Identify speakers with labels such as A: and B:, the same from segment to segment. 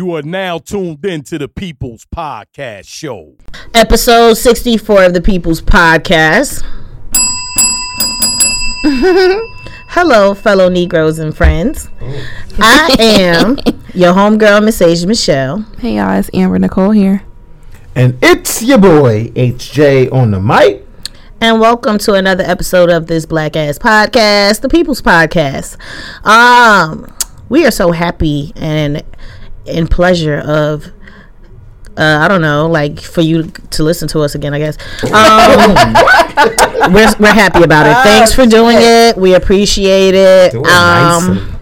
A: You are now tuned in to the People's Podcast Show.
B: Episode 64 of the People's Podcast. Hello, fellow Negroes and friends. I am your homegirl, Miss Asia Michelle.
C: Hey y'all, it's Amber Nicole here.
D: And it's your boy HJ on the mic.
B: And welcome to another episode of this black ass podcast, the People's Podcast. Um, we are so happy and in pleasure of uh, I don't know, like for you to listen to us again, I guess. Um, we're, we're happy about it. Thanks for doing it. We appreciate it. Um,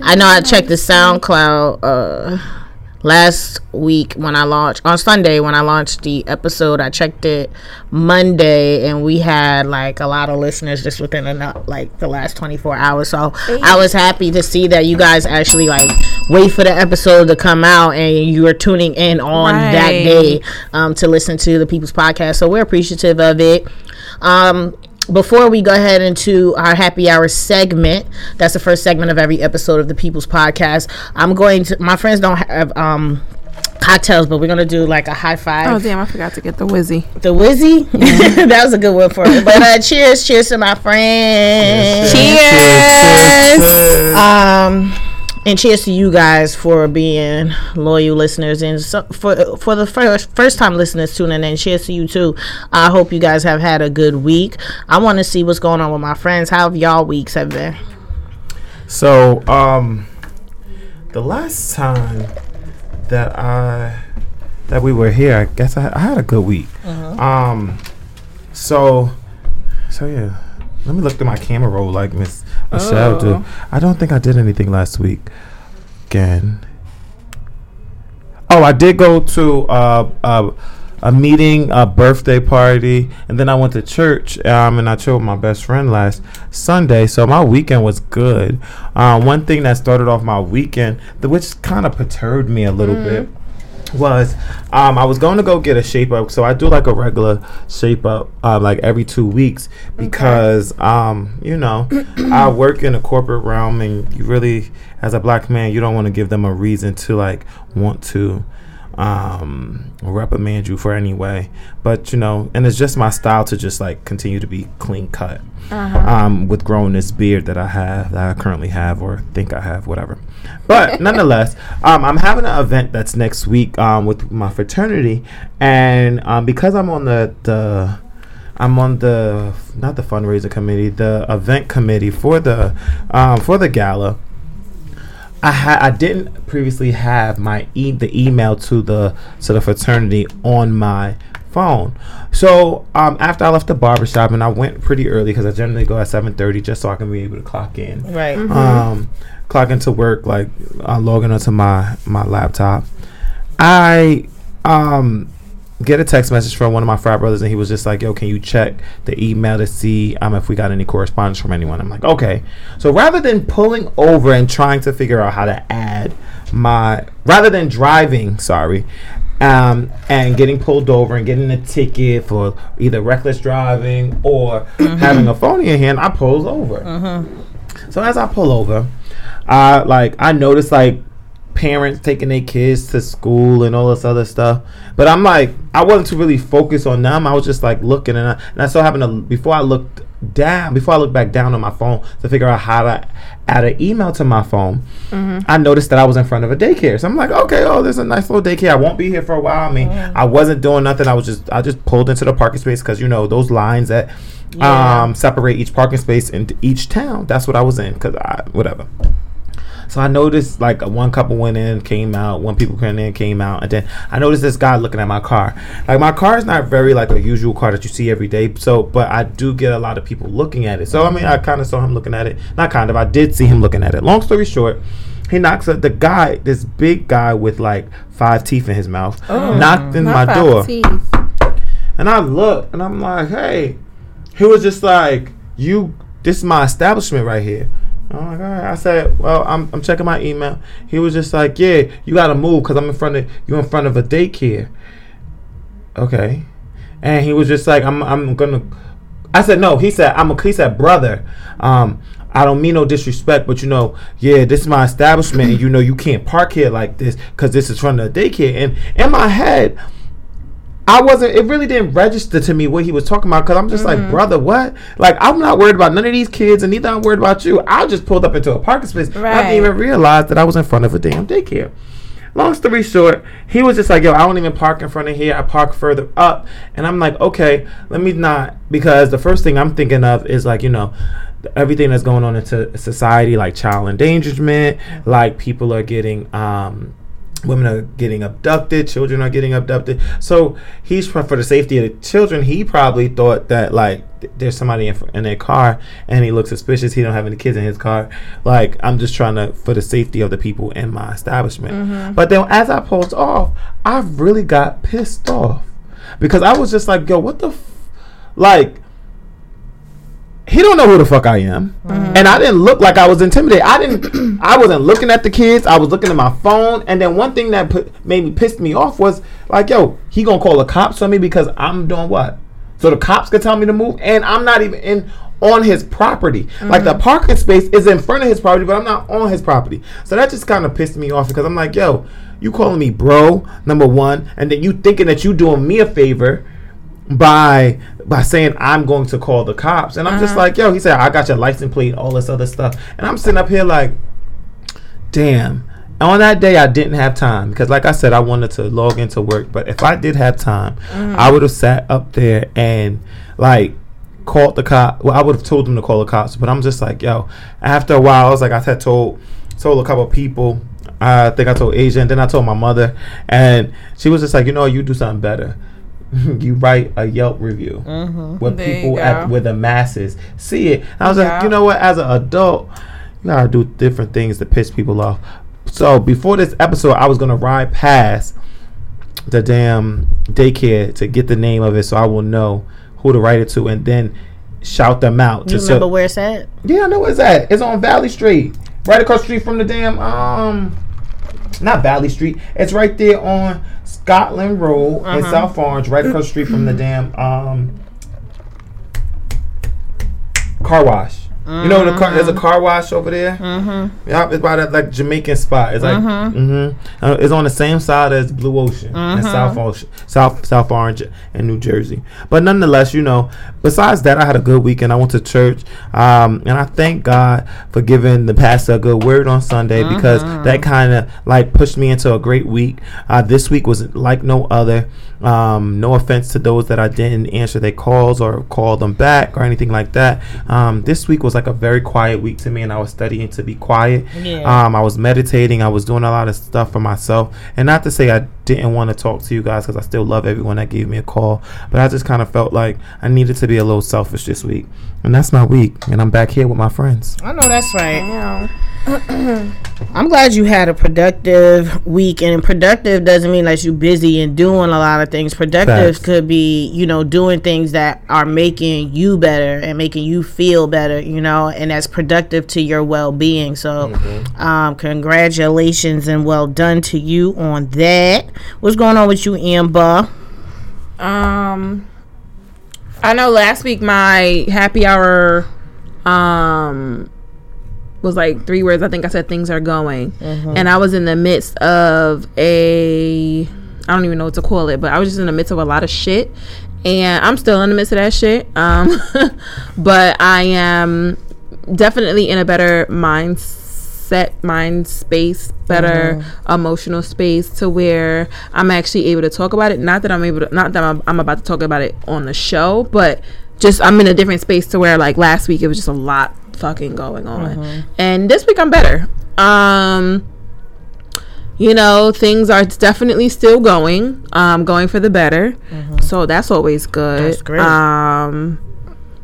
B: I know I checked the SoundCloud uh, last week when I launched on Sunday when I launched the episode. I checked it Monday and we had like a lot of listeners just within like the last 24 hours. So I was happy to see that you guys actually like wait for the episode to come out and you are tuning in on that day um, to listen to the People's Podcast. So we're appreciative of it. Um, before we go ahead into our happy hour segment, that's the first segment of every episode of the People's Podcast. I'm going to. My friends don't have um, cocktails, but we're gonna do like a high five.
C: Oh damn, I forgot to get the Wizzy.
B: The Wizzy, that was a good one for it. But uh, cheers, cheers to my friends.
C: Cheers.
B: Um, and cheers to you guys for being loyal listeners and so, for for the first first time listeners tuning in. Cheers to you too. I hope you guys have had a good week. I want to see what's going on with my friends. How have y'all weeks have been?
D: So, um, the last time that I that we were here, I guess I, I had a good week. Um, so, so yeah. Let me look through my camera roll like Miss Michelle do.
C: Oh.
D: I don't think I did anything last week. Again. Oh, I did go to uh, uh, a meeting, a birthday party, and then I went to church. Um, and I chilled with my best friend last Sunday, so my weekend was good. Um, one thing that started off my weekend, which kind of perturbed me a little bit, was um, I was going to go get a shape up. So I do like a regular shape up, uh, like every two weeks, because um, you know I work in a corporate realm, and you really, as a black man, you don't want to give them a reason to like want to um reprimand you for any way. But you know and it's just my style to just like continue to be clean cut um with growing this beard that i have that i currently have or think i have whatever. But nonetheless um i'm having an event that's next week um with my fraternity. And um because i'm on the the I'm on the not the fundraiser committee, the event committee for the um, for the gala. I had I didn't previously have my e- the email to the to the fraternity on my phone. So um, after I left the barbershop and I went pretty early because I generally go at seven thirty just so I can be able to clock in.
B: Right.
D: Um, clock into work like uh, logging onto my my laptop. I um get a text message from one of my frat brothers and he was just like, "Yo, can you check the email to see um if we got any correspondence from anyone?" I'm like, "Okay." So rather than pulling over and trying to figure out how to add my rather than driving, sorry, um, and getting pulled over and getting a ticket for either reckless driving or having a phone in your hand, I pulls over. So as I pull over, I like I notice like parents taking their kids to school and all this other stuff. But I'm like I wasn't too really focused on them. I was just like looking and I, and I so happened to before I looked down before I looked back down on my phone to figure out how to add an email to my phone. I noticed that I was in front of a daycare. So I'm like, okay, oh, there's a nice little daycare. I won't be here for a while. I mean, I wasn't doing nothing. I was just I just pulled into the parking space because you know those lines that
B: Yeah.
D: um separate each parking space into each town. That's what I was in because I whatever. So I noticed like one couple went in, came out, one people came in, came out, and then I noticed this guy looking at my car. Like my car is not very like a usual car that you see every day. So, but I do get a lot of people looking at it. So I mean, I kind of saw him looking at it. Not kind of. I did see him looking at it. Long story short, he knocks at the guy, this big guy with like five teeth in his mouth, oh, knocked in my door.
C: teeth.
D: And I look and I'm like, hey. He was just like, you, this is my establishment right here. I'm like, all right. I said, well, I'm, I'm checking my email. He was just like, yeah, you got to move because I'm in front of, you in front of a daycare. Okay. And he was just like, I'm, I'm to, I said no. He said I'm a. He said brother. Um, I don't mean no disrespect, but you know, yeah, this is my establishment, and you know, you can't park here like this because this is from the daycare. And in my head, I wasn't. It really didn't register to me what he was talking about because I'm just like, brother, what? Like, I'm not worried about none of these kids, and neither I'm worried about you. I just pulled up into a parking space. I didn't even realize that I was in front of a damn daycare. Long story short, he was just like, "Yo, I don't even park in front of here. I park further up." And I'm like, "Okay, let me not," because the first thing I'm thinking of is like, you know, everything that's going on into society, like child endangerment, like people are getting, um, women are getting abducted, children are getting abducted. So he's for the safety of the children. He probably thought that like th- there's somebody in, in their car, and he looks suspicious. He don't have any kids in his car. Like I'm just trying to for the safety of the people in my establishment. Mm-hmm. But then as I pulled off, I really got pissed off because I was just like, yo, what the, f-? like he don't know who the fuck I am, and I didn't look like I was intimidated. I didn't. I wasn't looking at the kids. I was looking at my phone. And then one thing that put made me pissed me off was like, yo, he gonna call the cops on me because I'm doing what? So the cops could tell me to move, and I'm not even in on his property. Like the mm-hmm. parking space is in front of his property, but I'm not on his property. So that just kind of pissed me off because I'm like, yo, you calling me bro, number one, and then you thinking that you doing me a favor by by saying I'm going to call the cops, and I'm just uh-huh. like, yo, he said I got your license plate, all this other stuff, and I'm sitting up here like, damn. On that day, I didn't have time because, like I said, I wanted to log into work. But if I did have time, I mm. would have sat up there and like called the cop. Well, I would have told them to call the cops. But I'm just like, yo. After a while, I was like, I had told told a couple of people. I think I told Asia, and then I told my mother, and she was just like, you know, you do something better. you write a Yelp review where
C: There
D: people at where the masses see it. And I was like, you know what? As an adult, you gotta do different things to piss people off. So before this episode, I was gonna ride past the damn daycare to get the name of it, so I will know who to write it to, and then shout them out.
B: You
D: to
B: remember
D: so-
B: where it's at?
D: yeah, I know where it's at. It's on Valley Street, right across the street from the damn um, not Valley Street. It's right there on Scotland Road in South Orange, right across the street from the damn um car wash. You know the car. There's a car wash over there. Mm-hmm. Yeah, it's by that like Jamaican spot. It's like mm-hmm. uh, it's on the same side as Blue Ocean and South Ocean, South South Orange and New Jersey. But nonetheless, you know, besides that, I had a good weekend. I went to church, um, and I thank God for giving the pastor a good word on Sunday because that kind of like pushed me into a great week. Uh, this week was like no other. Um, no offense to those that I didn't answer their calls or call them back or anything like that. Um, this week was like a very quiet week to me, and I was studying to be quiet.
B: Yeah.
D: Um, I was meditating. I was doing a lot of stuff for myself, and not to say I didn't want to talk to you guys because I still love everyone that gave me a call, but I just kind of felt like I needed to be a little selfish this week, and that's my week, and I'm back here with my friends.
B: I know that's right.
C: Yeah.
B: I'm glad you had a productive week, and productive doesn't mean that you're busy and doing a lot of things. Productive
D: Facts.
B: could be, you know, doing things that are making you better and making you feel better, you know, and that's productive to your well being. So, um, congratulations and well done to you on that. What's going on with you, Amber?
C: Um, I know last week my happy hour, um, was like three words. I think I said things are going, and I was in the midst of a, I don't even know what to call it, but I was just in the midst of a lot of shit, and I'm still in the midst of that shit. Um, but I am definitely in a better mindset, mind space, better emotional space to where I'm actually able to talk about it. Not that I'm able to, not that I'm, I'm about to talk about it on the show, but just I'm in a different space to where like last week it was just a lot fucking going on, and this week I'm better. Um, you know things are definitely still going. Um going for the better. So that's always good.
B: That's great.
C: um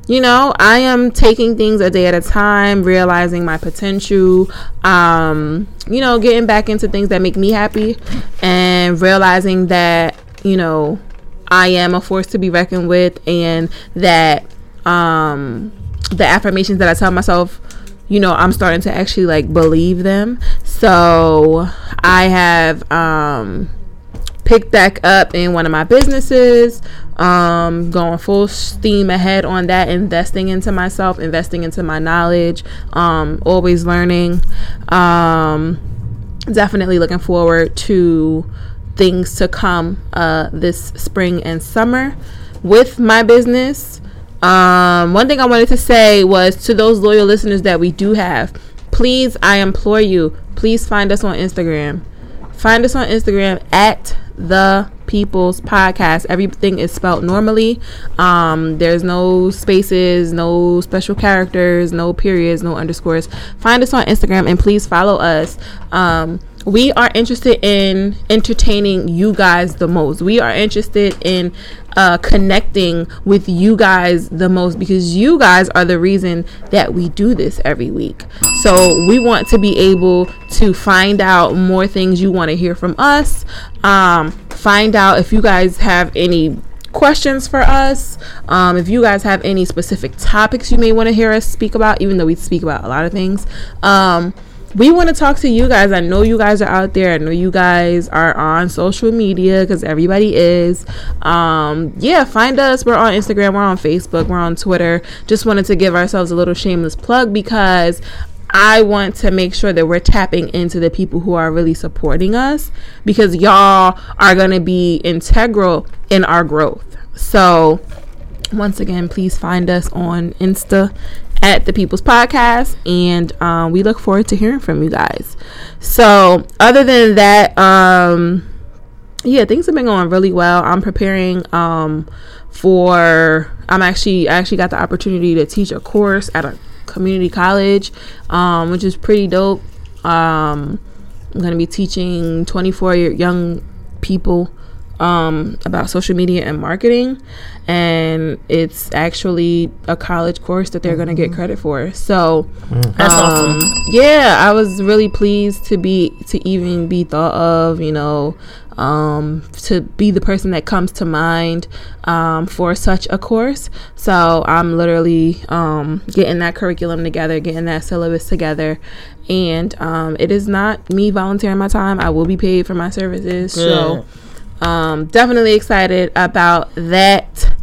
C: you know i am taking things a day at a time realizing my potential um you know getting back into things that make me happy and realizing that you know i am a force to be reckoned with and that um the affirmations that i tell myself you know i'm starting to actually like believe them so i have um picked back up in one of my businesses. Um, going full steam ahead on that, investing into myself, investing into my knowledge, um, always learning. Um, definitely looking forward to things to come uh, this spring and summer with my business. Um, one thing I wanted to say was to those loyal listeners that we do have, please, I implore you, please find us on Instagram. Find us on Instagram at the People's Podcast. Everything is spelled normally. Um, there's no spaces, no special characters, no periods, no underscores. Find us on Instagram and please follow us. Um, we are interested in entertaining you guys the most. We are interested in uh, connecting with you guys the most because you guys are the reason that we do this every week. So we want to be able to find out more things you want to hear from us. Um, find out if you guys have any questions for us. Um, if you guys have any specific topics you may want to hear us speak about, even though we speak about a lot of things. Um, we want to talk to you guys. I know you guys are out there. I know you guys are on social media because everybody is. Um, yeah, find us. We're on Instagram, we're on Facebook, we're on Twitter. Just wanted to give ourselves a little shameless plug because I want to make sure that we're tapping into the people who are really supporting us because y'all are going to be integral in our growth. So, once again, please find us on Insta at the People's Podcast, and um, we look forward to hearing from you guys. So, other than that, um, yeah, things have been going really well. I'm preparing um, for. I'm actually I actually got the opportunity to teach a course at a community college, um, which is pretty dope. Um, I'm gonna be teaching 24 young people um, about social media and marketing, and it's actually a college course that they're going to get credit for. So
B: That's
C: um, Yeah, I was really pleased to be to even be thought of. You know, um, to be the person that comes to mind um, for such a course. So I'm literally um, getting that curriculum together, getting that syllabus together, and um, it is not me volunteering my time. I will be paid for my services. So um, definitely excited about that.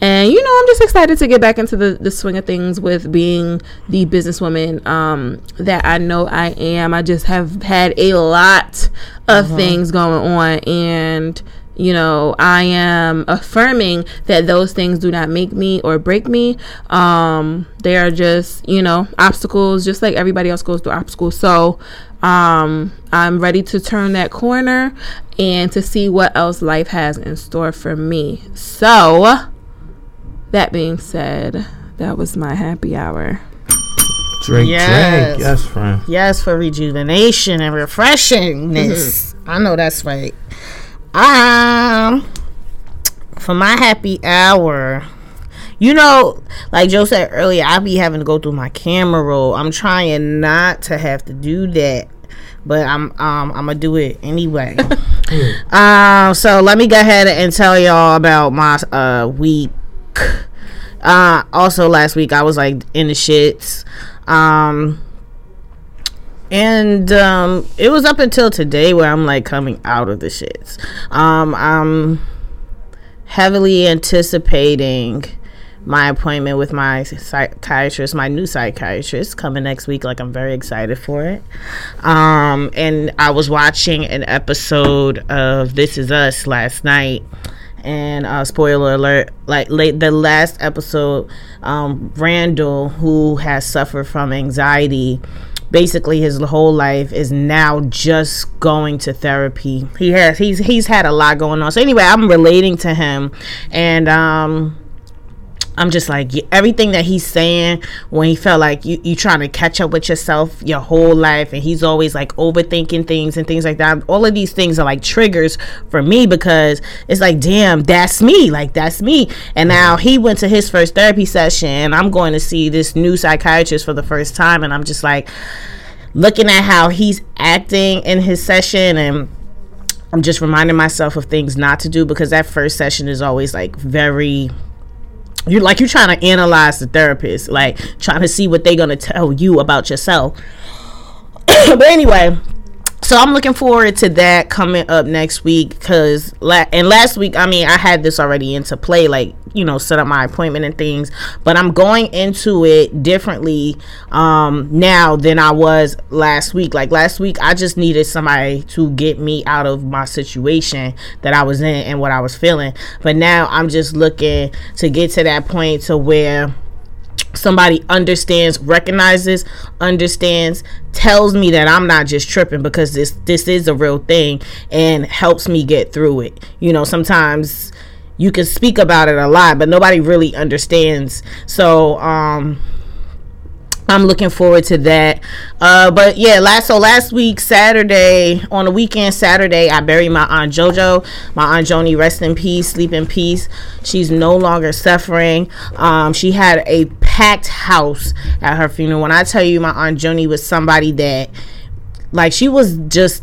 C: And you know, I'm just excited to get back into the, the swing of things with being the businesswoman um, that I know I am. I just have had a lot of things going on, and you know, I am affirming that those things do not make me or break me. Um, they are just, you know, obstacles, just like everybody else goes through obstacles. So, um, I'm ready to turn that corner and to see what else life has in store for me. So, that being said, that was my happy hour.
D: Drink,
B: Yes.
D: Drake. Yes, friend.
B: Yes, for rejuvenation and refreshingness. I know that's right. Um, for my happy hour, you know, like Joe said earlier, I be having to go through my camera roll. I'm trying not to have to do that, but I'm um I'm gonna do it anyway. um, so let me go ahead and tell y'all about my uh week. Uh, also last week I was like in the shits. Um, and um it was up until today where i'm like coming out of the shits. Um i'm heavily anticipating my appointment with my psychiatrist my new psychiatrist coming next week. Like i'm very excited for it. Um and i was watching an episode of this is us last night. And uh, spoiler alert like late the last episode um, randall who has suffered from anxiety basically his whole life is now just going to therapy. He has he's he's had a lot going on. So anyway i'm relating to him. And um I'm just like everything that he's saying when he felt like you you trying to catch up with yourself your whole life and he's always like overthinking things and things like that. All of these things are like triggers for me because it's like damn, that's me. Like that's me. And now he went to his first therapy session and I'm going to see this new psychiatrist for the first time and I'm just like looking at how he's acting in his session and I'm just reminding myself of things not to do because that first session is always like very you're like you're trying to analyze the therapist, like trying to see what they're gonna tell you about yourself. but anyway, so I'm looking forward to that coming up next week because la- and last week I mean I had this already into play like you know set up my appointment and things but I'm going into it differently um now than I was last week. Like last week I just needed somebody to get me out of my situation that I was in and what I was feeling. But now I'm just looking to get to that point to where somebody understands recognizes understands tells me that i'm not just tripping because this this is a real thing and helps me get through it. You know sometimes you can speak about it a lot but nobody really understands. So um I'm looking forward to that. Uh, but yeah, last so last week Saturday on the weekend Saturday I buried my aunt JoJo. My aunt Joni, rest in peace, sleep in peace. She's no longer suffering. Um, she had a packed house at her funeral. When I tell you, my aunt Joni was somebody that, like, she was just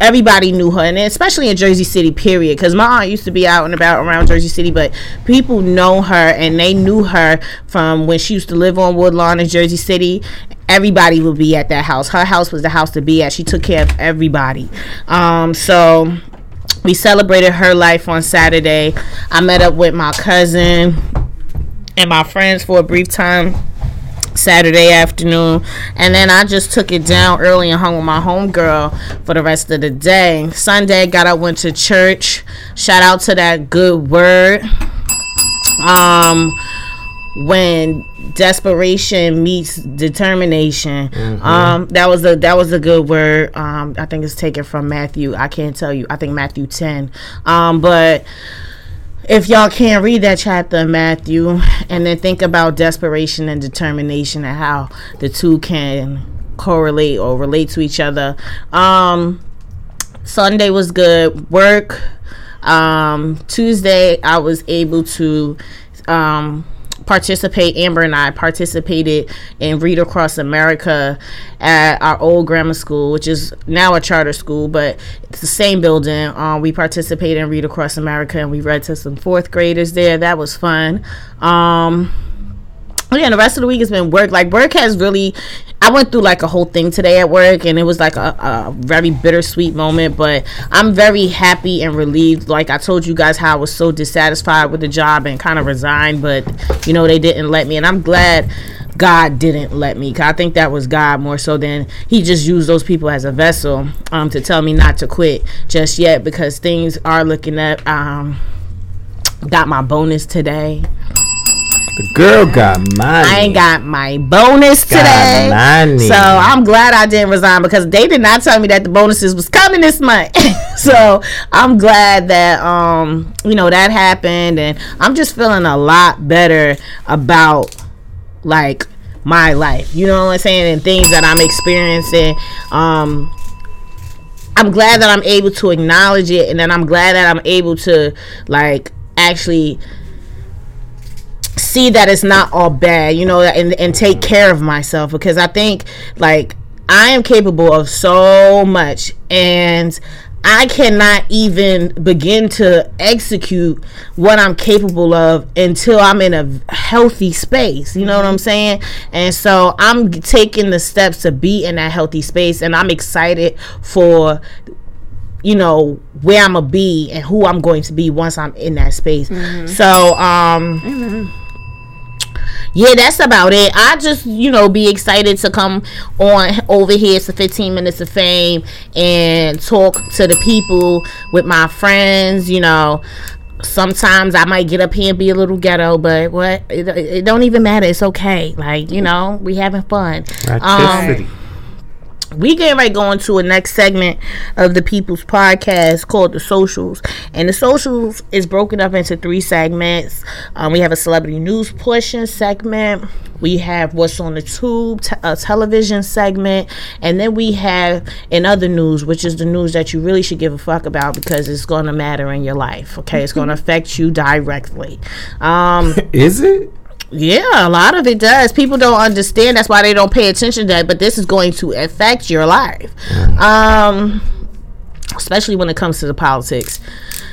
B: everybody knew her, and especially in Jersey City, period. Because my aunt used to be out and about around Jersey City, but people know her, and they knew her from when she used to live on Woodlawn in Jersey City. Everybody would be at that house. Her house was the house to be at. She took care of everybody. Um, so we celebrated her life on Saturday. I met up with my cousin and my friends for a brief time Saturday afternoon, and then I just took it down early and hung with my homegirl for the rest of the day. Sunday, got up, went to church. Shout out to that good word. Um, when desperation meets determination. Um, that was a that was a good word. Um, I think it's taken from Matthew. I can't tell you. I think Matthew ten. Um, but if y'all can't read that chapter in Matthew and then think about desperation and determination and how the two can correlate or relate to each other. Um, Sunday was good. Work. Um, Tuesday, I was able to um, participate. Amber and I participated in Read Across America at our old grammar school, which is now a charter school, but it's the same building. Um, we participated in Read Across America and we read to some fourth graders there. That was fun. Um, yeah, the rest of the week has been work. Like work has really. I went through like a whole thing today at work, and it was like a, a very bittersweet moment. But I'm very happy and relieved. Like I told you guys, how I was so dissatisfied with the job and kind of resigned, but you know they didn't let me, and I'm glad God didn't let me. 'cause I think that was God more so than He just used those people as a vessel um, to tell me not to quit just yet because things are looking up. Um, got my bonus today.
D: The girl got money.
B: I ain't got my bonus
D: Got
B: today.
D: money.
B: So I'm glad I didn't resign because they did not tell me that the bonuses was coming this month. so I'm glad that um you know that happened and I'm just feeling a lot better about like my life. You know what I'm saying? And things that I'm experiencing. Um I'm glad that I'm able to acknowledge it and then I'm glad that I'm able to like actually see that it's not all bad, you know, and, and take care of myself because I think like I am capable of so much and I cannot even begin to execute what I'm capable of until I'm in a healthy space. You know what I'm saying? And so I'm taking the steps to be in that healthy space and I'm excited for you know where I'm gonna be and who I'm going to be once I'm in that space. So um yeah, that's about it. I just, you know, be excited to come on over here to 15 minutes of fame and talk to the people with my friends, you know. Sometimes I might get up here and be a little ghetto, but what? It, it don't even matter. It's okay. Like, you know, we having fun. Um, We getting ready to go into a next segment of the people's podcast called the socials. And the socials is broken up into three segments. Um, we have a celebrity news portion segment. We have what's on the tube te- a television segment. And then we have in other news which is the news that you really should give a fuck about because it's going to matter in your life okay? It's going to affect you directly. Um,
D: Is it?
B: Yeah, a lot of it does. People don't understand. That's why they don't pay attention to that. But this is going to affect your life, um, especially when it comes to the politics.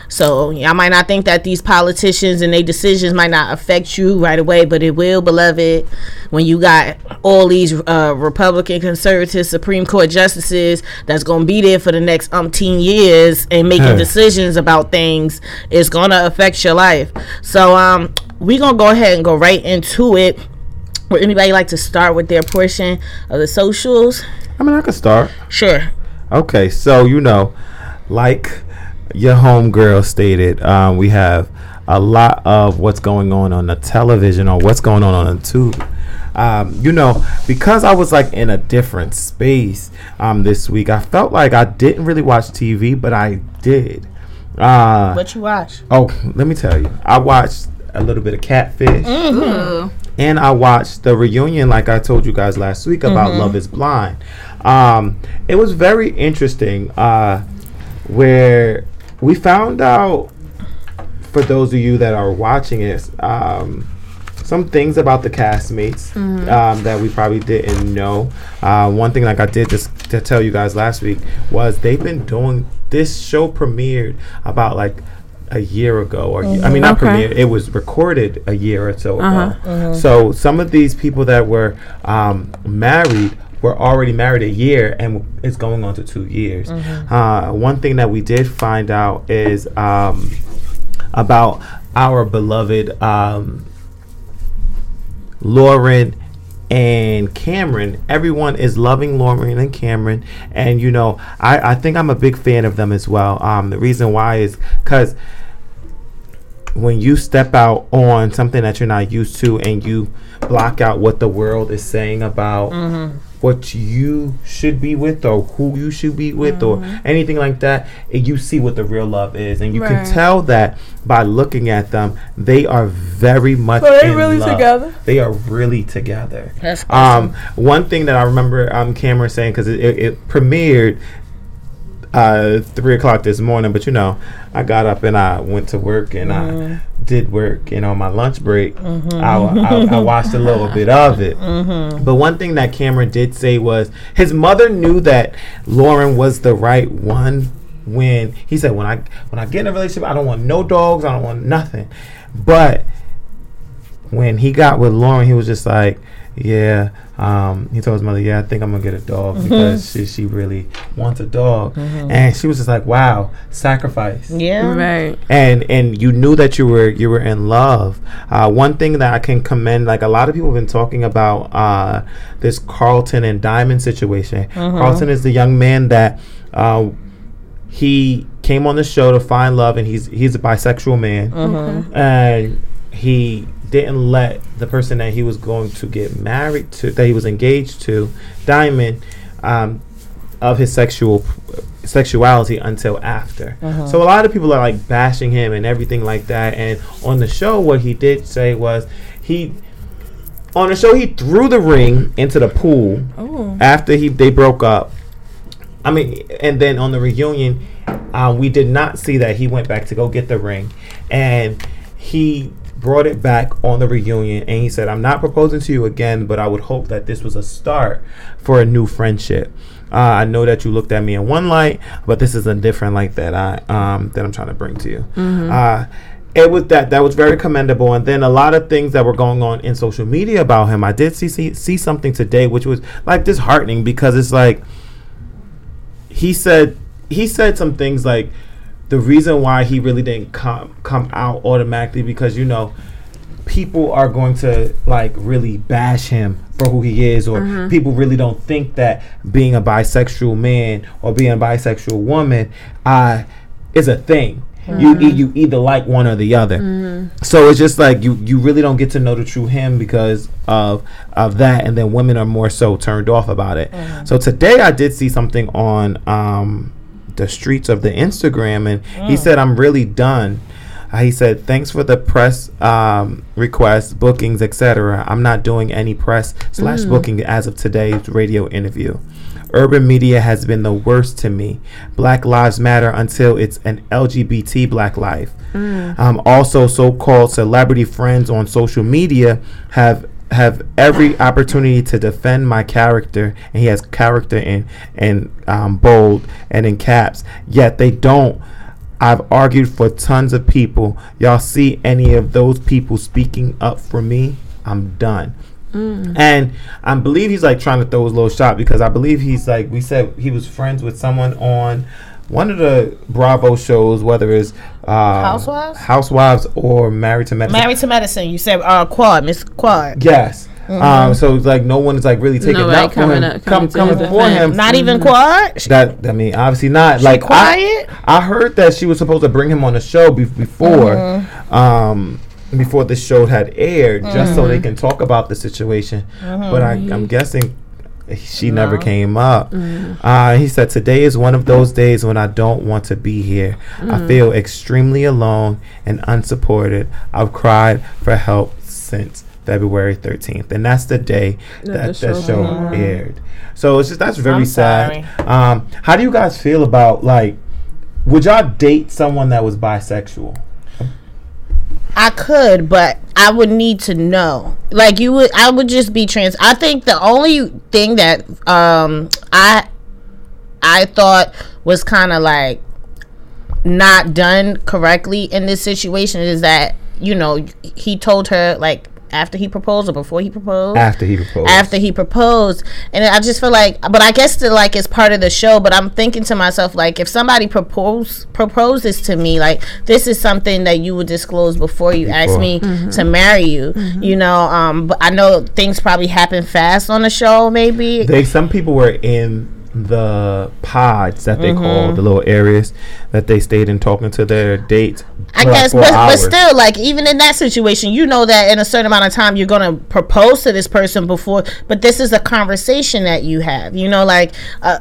B: So y'all might not think that these politicians and their decisions might not affect you right away, but it will, beloved. When you got all these uh, Republican, conservative Supreme Court justices that's gonna be there for the next umpteen years and making
D: Hey.
B: decisions about things, it's gonna affect your life. So um, we gonna go ahead and go right into it. Would anybody like to start with their portion of the socials?
D: I mean, I could start.
B: Sure.
D: Okay, so you know, like your homegirl stated, um, we have a lot of what's going on on the television or what's going on on the tube. Um, you know, because I was like in a different space um, this week, I felt like I didn't really watch TV, but I did. Uh,
B: What you watch?
D: oh, let me tell you, I watched a little bit of Catfish, and I watched the reunion, like I told you guys last week about Love Is Blind. Um, it was very interesting, uh, where we found out, for those of you that are watching it, um, some things about the castmates um, that we probably didn't know. Uh, one thing, like I did just to tell you guys last week, was they've been doing this show premiered about like a year ago, or I mean, not
C: Okay.
D: premiered. It was recorded a year or so ago. So some of these people that were um, married were already married a year, and it's going on to two years. Uh, one thing that we did find out is um, about our beloved. Um, Lauren and Cameron. Everyone is loving Lauren and Cameron, and you know, I, I think I'm a big fan of them as well. Um, the reason why is because when you step out on something that you're not used to and you block out what the world is saying about what you should be with or who you should be with or anything like that and you see what the real love is and you
C: Right.
D: can tell that by looking at them they are very much
C: So they
D: in
C: really
D: love.
C: together?
D: they are really together
B: That's
D: um, one thing that I remember um, Cameron saying because it, it, it premiered uh, three o'clock this morning, but you know, I got up and I went to work and I mm-hmm. did work. And on my lunch break, mm-hmm. I, I, I watched a little bit of it. Mm-hmm. But one thing that Cameron did say was his mother knew that Lauren was the right one. When he said, "When I when I get in a relationship, I don't want no dogs. I don't want nothing." But when he got with Lauren, he was just like, "Yeah." Um, he told his mother, "Yeah, I think I'm gonna get a dog because she, she really wants a dog." And she was just like, "Wow, sacrifice."
B: Yeah.
C: Right.
D: And and you knew that you were you were in love. Uh, one thing that I can commend, like a lot of people have been talking about uh, this Carlton and Diamond situation. Carlton is the young man that. Uh, he came on the show to find love, and he's he's a bisexual man, and he didn't let the person that he was going to get married to, that he was engaged to, Diamond, um, of his sexual sexuality until after. So a lot of people are like bashing him and everything like that. And on the show, what he did say was he on the show he threw the ring into the pool after he they broke up. I mean, and then on the reunion, um, we did not see that he went back to go get the ring, and he brought it back on the reunion, and he said, "I'm not proposing to you again, but I would hope that this was a start for a new friendship. Uh, I know that you looked at me in one light, but this is a different light that I um, that I'm trying to bring to you." Uh, it was that that was very commendable and then a lot of things that were going on in social media about him i did see see, see something today which was like disheartening because it's like he said he said some things like the reason why he really didn't come come out automatically because you know people are going to like really bash him for who he is or people really don't think that being a bisexual man or being a bisexual woman uh is a thing. You e- you either like one or the other. So it's just like you you really don't get to know the true him because of of that and then women are more so turned off about it. So today i did see something on um the streets of the instagram and he said i'm really done. Uh, he said thanks for the press um, requests bookings etc i'm not doing any press slash booking as of today's radio interview. Urban media has been the worst to me. Black Lives Matter until it's an LGBT Black life. Um, also, so-called celebrity friends on social media have have every opportunity to defend my character, and he has character in in um, bold and in caps. Yet they don't I've argued for tons of people. Y'all see any of those people speaking up for me? I'm done. And I believe he's like trying to throw his little shot because I believe he's like we said he was friends with someone on one of the Bravo shows, whether it's uh,
B: Housewives?
D: Housewives or Married to Medicine.
B: Married to medicine. You said uh, Quad, Miss Quad.
D: Yes. Um, so it's like no one is like really taking
C: Nobody
D: out for him,
C: up- coming to
D: coming
C: his
D: for him.
C: defense.
B: Not even Quad.
D: That I mean, obviously not. like
B: quiet?
D: I, I heard that she was supposed to bring him on the show be- before,
B: Mm-hmm.
D: um, before the show had aired, just so
B: Mm-hmm.
D: they can talk about the situation. But I, I'm guessing she never came up.
B: Mm.
D: Uh, he said, "Today is one of those days when I don't want to be here.
B: Mm.
D: I feel extremely alone and unsupported. I've cried for help since." February 13th, and that's the day that
C: the show
D: show,
C: came out.
D: aired. So it's just that's very
B: I'm
D: sad. Um, how do you guys feel about like? Would y'all date someone that was bisexual?
B: I could, but I would need to know. Like you would, I would just be trans. I think the only thing that um I I thought was kind of like not done correctly in this situation is that you know he told her like after he proposed or before he proposed
D: After he proposed.
B: after he proposed and i just feel like but i guess the, like it's part of the show but i'm thinking to myself like if somebody propose proposes to me like this is something that you would disclose before you ask
D: Before.
B: me mm-hmm. to marry you mm-hmm. you know um but i know things probably happen fast on the show maybe
D: they some people were in the pods that they mm-hmm. call the little areas that they stayed in talking to their dates.
B: I guess, but, but still, like even in that situation, you know that in a certain amount of time you're gonna propose to this person before. But this is a conversation that you have. You know, like uh,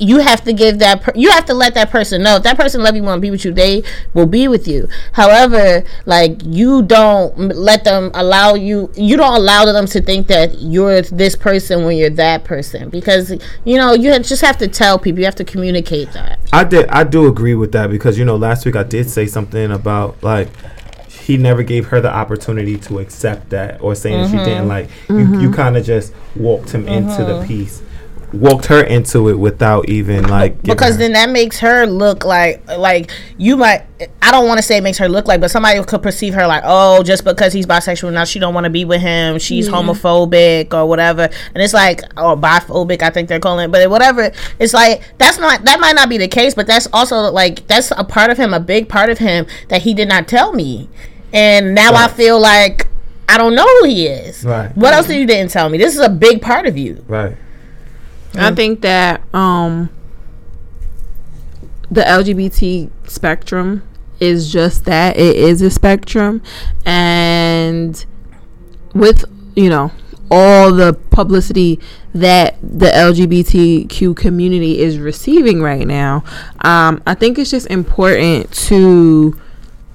B: you have to give that. Per- you have to let that person know if that person love you, want to be with you, they will be with you. However, like you don't let them allow you. You don't allow them to think that you're this person when you're that person because you know you just have to tell people. You have to communicate that.
D: I did. I do agree with that because you know last week I did say something about like he never gave her the opportunity to accept that or saying that she mm-hmm. didn't like you. Mm-hmm. You kind of just walked him into the mm-hmm. piece, walked her into it without even like
B: because
D: her-
B: then that makes her look like like you might i don't want to say it makes her look like but somebody could perceive her like oh just because he's bisexual now she don't want to be with him she's homophobic or whatever. And it's like or biphobic i think they're calling it but whatever. It's like that's not that might not be the case but that's also like that's a part of him a big part of him that he did not tell me. And now i feel like i don't know who he is.
D: Right.
B: what else did you didn't tell me? This is a big part of you.
D: Right.
C: I think that um the LGBT spectrum is just that. It is a spectrum. And with you know all the publicity that the LGBTQ community is receiving right now um I think it's just important to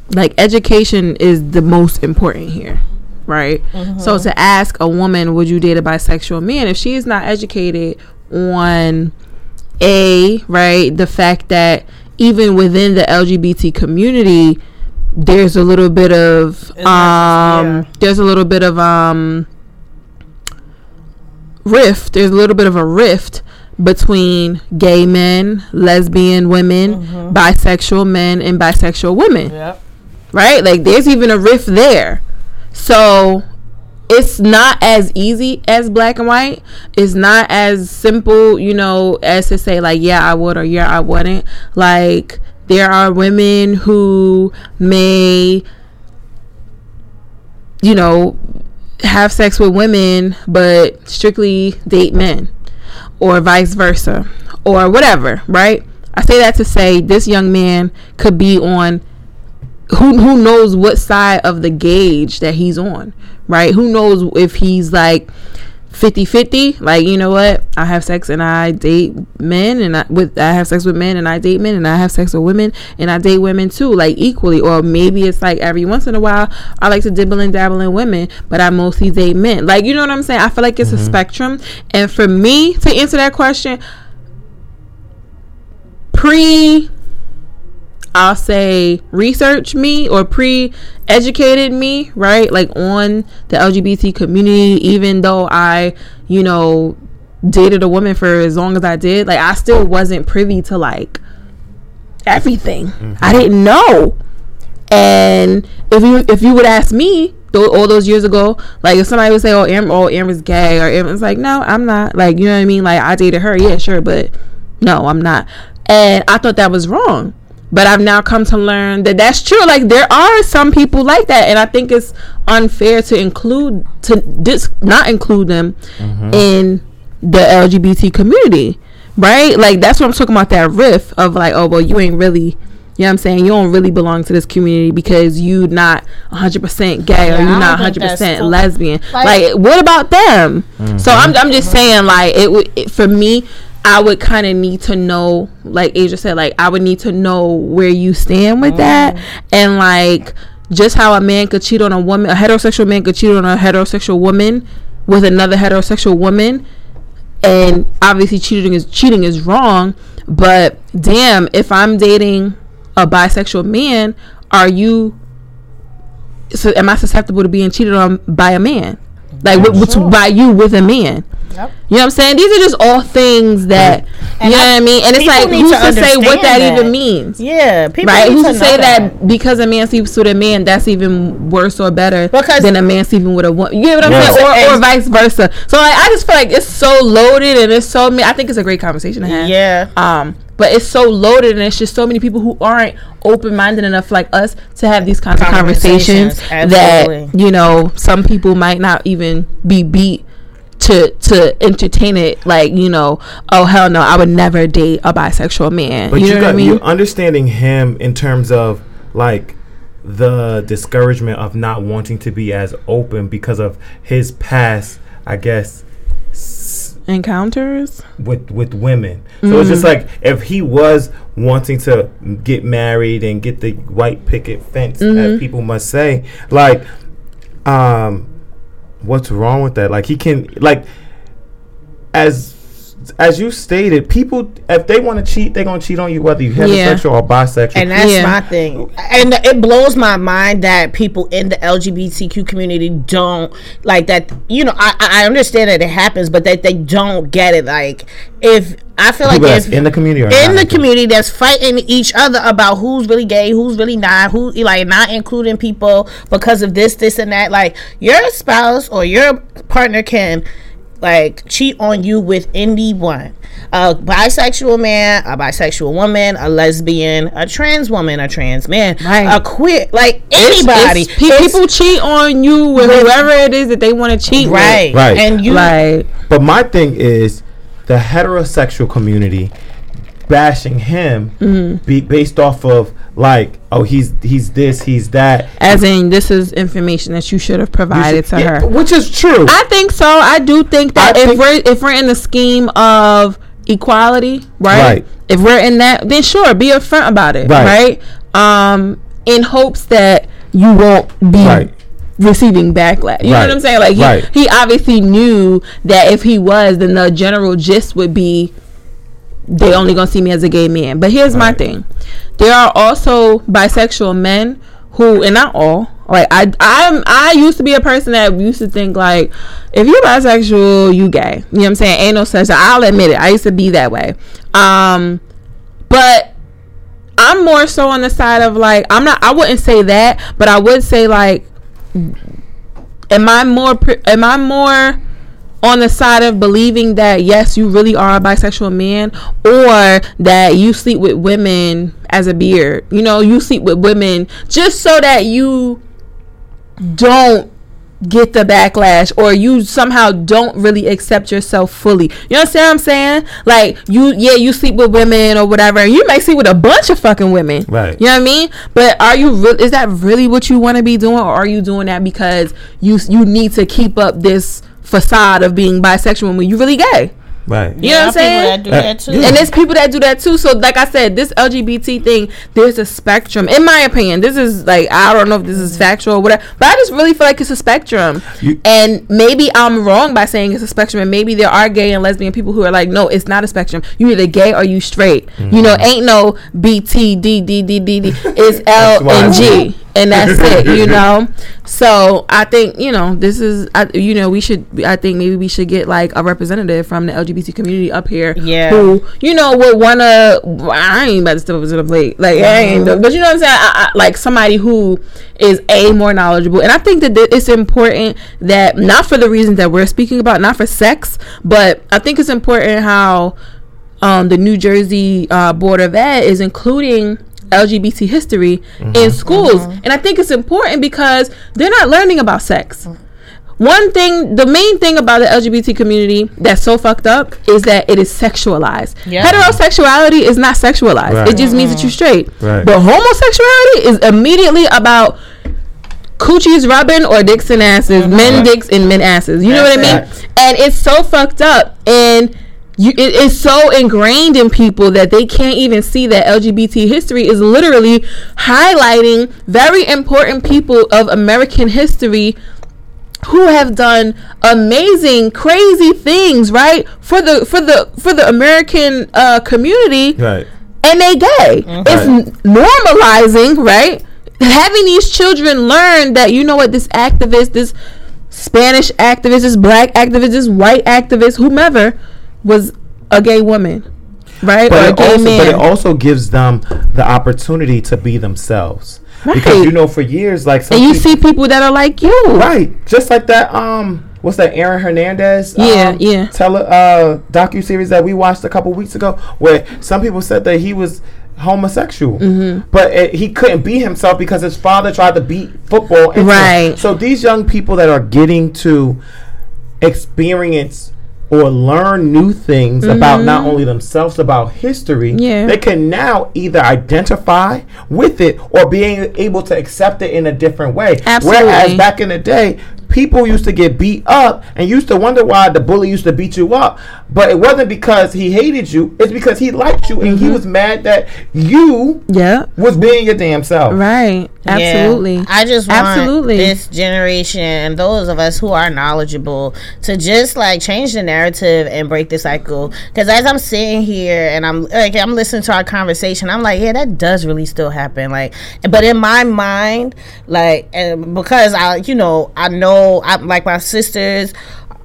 C: like education is the most important here right? So to ask a woman would you date a bisexual man? If she is not educated on a right the fact that even within the lgbt community there's a little bit of um
B: yeah.
C: there's a little bit of um rift there's a little bit of a rift between gay men lesbian women bisexual men and bisexual women
B: yep
C: right? Like there's even a rift there. So it's not as easy as black and white. It's not as simple, you know, as to say like yeah, I would or yeah, I wouldn't. Like there are women who may you know have sex with women but strictly date men or vice versa or whatever, right? I say that to say this young man could be on who who knows what side of the gauge that he's on, right? Who knows if he's like 50-50, like you know what? I have sex and I date men and I with I have sex with men and I date men and I have sex with women and I date women too, like equally. Or maybe it's like every once in a while I like to dibble and dabble in women, but I mostly date men. Like you know what I'm saying? I feel like it's a mm-hmm. spectrum. And for me to answer that question, pre I'll say research me or pre educated me, right? Like on the LGBT community, even though I, you know, dated a woman for as long as I did, like I still wasn't privy to like everything. I mm-hmm. didn't know. And if you if you would ask me tho- all those years ago, like if somebody would say, "Oh, Am- oh, Amber's gay," or Amber's like, "No, I'm not." Like you know what I mean? Like I dated her, yeah, sure, but no, I'm not. And I thought that was wrong. But I've now come to learn that that's true. Like there are some people like that, and I think it's unfair to include to dis- not include them mm-hmm. in the LGBT community, right? Like that's what I'm talking about. That riff of like, oh well, you ain't really. You know what I'm saying? You don't really belong to this community because you not 100% gay or
B: Yeah, I
C: you're
B: don't
C: not
B: think that's
C: 100%
B: cool.
C: lesbian.
B: Like-
C: Like, what about them? So I'm, mm-hmm. I'm just saying, like, it would it, for me. I would kind of need to know, like Asia said, like I would need to know where you stand with that, mm-hmm. and like just how a man could cheat on a woman, a heterosexual man could cheat on a heterosexual woman with another heterosexual woman, and obviously cheating is cheating is wrong. But damn, if I'm dating a bisexual man, are you? So am I susceptible to being cheated on by a man? Like with, with- by you with a man?
B: Yep.
C: You know what I'm saying? These are just all things that
B: And
C: you know
B: I-
C: what I mean. And it's like
B: need
C: who's
B: to
C: to say what that,
B: that.
C: even means?
B: Yeah, people
C: Right?
B: need
C: Who's to,
B: know
C: say that. because a man sleeps with a man, that's even worse or better
B: Because-
C: than a man sleeping with a woman? You know what I'm
D: Yeah.
C: saying? Or, or vice versa. So like, I just feel like it's so loaded and it's so. I think it's a great conversation to have.
B: Yeah.
C: Um, but it's so loaded and it's just so many people who aren't open minded enough like us to have these kinds of conversations
B: Conversations,
C: that you know some people might not even be beat to to entertain it like you know oh hell no I would never date a bisexual man
D: But
C: you
D: you,
C: know
D: got
C: what I mean
D: you understanding him in terms of like the discouragement of not wanting to be as open because of his past, I guess, s-
C: encounters
D: with with women. So it's just
C: Mm.
D: like if he was wanting to get married and get the white picket fence,
C: Mm-hmm.
D: as people must say, like, um, what's wrong with that? Like he can like as as you stated, people if they want to cheat, they're gonna cheat on you whether you
C: Yeah.
D: heterosexual or bisexual.
B: And that's
C: Yeah.
B: my thing. And it blows my mind that people in the LGBTQ community don't like that. You know, I, I understand that it happens, but that they don't get it. Like, if I feel like
D: People that's
B: if
D: in the community or
B: in the community that's fighting each other about who's really gay, who's really not, who like not including people because of this, this, and that. Like your spouse or your partner can like cheat on you with anyone. A bisexual man, a bisexual woman, a lesbian, a trans woman, a trans man,
C: Right.
B: a queer, like anybody.
C: it's pe-
B: It's-
C: people cheat on you with
B: With-
C: whoever it is that they want to cheat
B: right,
D: Right.
B: and you
C: like
D: But my thing is the heterosexual community bashing him
C: Mm-hmm.
D: be based off of like, oh, he's he's this, he's that.
C: as in this is information that you should have provided to
D: Yeah,
C: her
D: which is true.
C: I think so. I do think that
D: I
C: if
D: think-
C: we're if we're in the scheme of equality, right?
D: Right.
C: If we're in that, then sure, be upfront about it,
D: Right.
C: right? Um, in hopes that you won't be
D: Right.
C: receiving backlash. You know what I'm saying? Like he, he obviously knew that if he was, then the general gist would be they only gonna see me as a gay man. But here's my thing: there are also bisexual men who, and not all. Like I, I'm, I used to be a person that used to think like, if you're bisexual, you gay. You know what I'm saying? Ain't no such. I'll admit it. I used to be that way. Um, but I'm more so on the side of like, I'm not. I wouldn't say that, but I would say like, am I more? pre- Am I more? On the side of believing that yes, you really are a bisexual man, or that you sleep with women as a beard. You know, you sleep with women just so that you don't get the backlash or you somehow don't really accept yourself fully. You understand what I'm saying? Like you yeah, you sleep with women or whatever and you may sleep with a bunch of fucking women.
D: Right.
C: You know what I mean? But are you re- is that really what you want to be doing or are you doing that because you you need to keep up this facade of being bisexual when you really gay?
D: right.
C: You know what I'm saying?
B: That do that too.
D: yeah.
C: And there's people that do that too. So, like I said, this LGBT thing, there's a spectrum. In my opinion, this is like I don't know if this is mm-hmm. factual or whatever, but I just really feel like it's a spectrum.
D: You-
C: and maybe I'm wrong by saying it's a spectrum, and maybe there are gay and lesbian people who are like, no, it's not a spectrum. You either gay or you straight. You know, ain't no B T D D D D D. It's L and G. and that's it, you know. So I think you know this is, I, you know, we should. I think maybe we should get like a representative from the LGBT community up here,
B: Yeah.
C: who you know would wanna. I ain't about to step up to the plate, like I ain't, but you know what I'm saying. I, I, like somebody who is a more knowledgeable, and I think that th- it's important that not for the reasons that we're speaking about, not for sex, but I think it's important how um, the New Jersey uh, Board of Ed is including LGBT history in mm-hmm. schools. Mm-hmm. And I think it's important because they're not learning about sex. One thing, the main thing about the LGBT community that's so fucked up is that it is sexualized.
B: Yeah.
C: Heterosexuality is not sexualized.
D: Right.
C: It just means that you're straight.
D: Right.
C: But homosexuality is immediately about coochies rubbing or dicks and asses, mm-hmm. men dicks and men asses. You know what I mean?
D: Facts.
C: And it's so fucked up and you, it is so ingrained in people that they can't even see that LGBT history is literally highlighting very important people of American history who have done amazing crazy things right for the for the for the American uh, community
D: Right.
C: and they gay. It's n- normalizing, right? Having these children learn that you know what this activist, this Spanish activist, this black activist, this white activist, whomever, was a gay woman, right?
D: But
C: or a
D: it,
C: gay
D: also,
C: man.
D: but it also gives them the opportunity to be themselelves. Because you know, for years, like some
C: and you
D: people-
C: see people that are like you,
D: right, just like that. Um, what's that? Aaron Hernandez.
C: Yeah,
D: um,
C: yeah.
D: Tele uh docu series that we watched a couple weeks ago, where some people said that he was homosexual,
C: Mm-hmm.
D: but it, he couldn't be himself because his father tried to beat football. him.
C: Right.
D: So these young people that are getting to experience or learn new things about not only themselves about history
C: Mm-hmm. Yeah.
D: they can now either identify with it or being able to accept it in a different way
C: Absolutely.
D: whereas back in the day people used to get beat up and used to wonder why the bully used to beat you up but it wasn't because he hated you it's because he liked you and he mm-hmm. was mad that you
C: yeah,
D: was being your damn self
C: right, absolutely.
B: Yeah. I just want
C: Absolutely.
B: this generation and those of us who are knowledgeable to just like change the narrative and break the cycle. Because as I'm sitting here and I'm like I'm listening to our conversation, I'm like, yeah, that does really still happen. Like, but in my mind, like, and because I, you know, I know, I like my sisters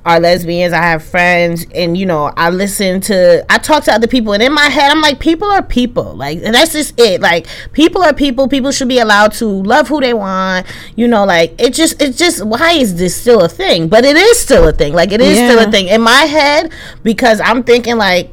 B: are lesbians. I have friends, and you know, I listen to, I talk to other people, and in my head, I'm like, people are people. Like, and that's just it. Like, people are people. People should be allowed to love who they want. You know, like it just, it's just, why is this still a thing? But it is still a thing. Like, it is still a thing in my head because I'm thinking like.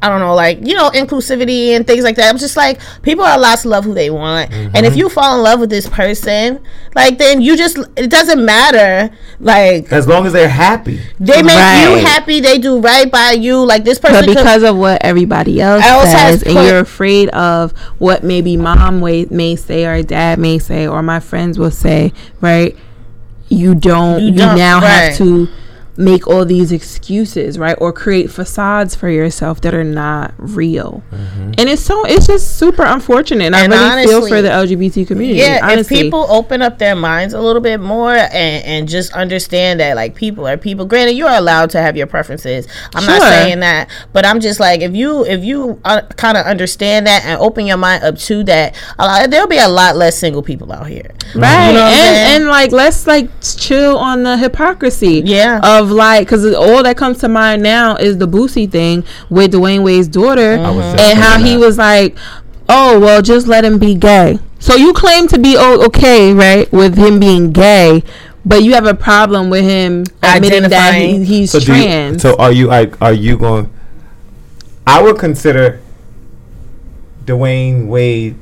B: I don't know, like you know, inclusivity and things like that. I'm just like people are allowed to love who they want, and if mm-hmm. you fall in love with this person, like then you just it doesn't matter. Like
D: as long as they're happy
B: they make you happy. They do right by you. Like this person.
C: But
B: could-
C: because of what everybody else
B: Else has
C: says, and you're afraid of what maybe mom may, may say or dad may say or my friends will say, right? You don't.
B: You
C: You,
B: don't,
C: now
B: right.
C: have to make all these excuses, right? Or create facades for yourself that are not real. And it's so it's just super unfortunate. And,
B: And
C: I really feel for the LGBT community.
B: yeah,
C: honestly.
B: if people open up their minds a little bit more and, and just understand that like people are people. Granted, you are allowed to have your preferences. I'm not saying that, but I'm just like if you if you uh, kind of understand that and open your mind up to that, a lot, there'll be a lot less single people out here.
C: Right.
B: You know what I'm saying?
C: and, and like let's like chill on the hypocrisy.
B: Yeah.
C: Of like, because all that comes to mind now is the Boosie thing with Dwyane Wade's daughter,
D: I was just
C: and how he
D: that.
C: was like, "Oh well, just let him be gay." So you claim to be o- okay, right, with him being gay, but you have a problem with him admitting that he, he's
D: so do you-
C: trans.
D: so are you like are you going i would consider dwyane wade's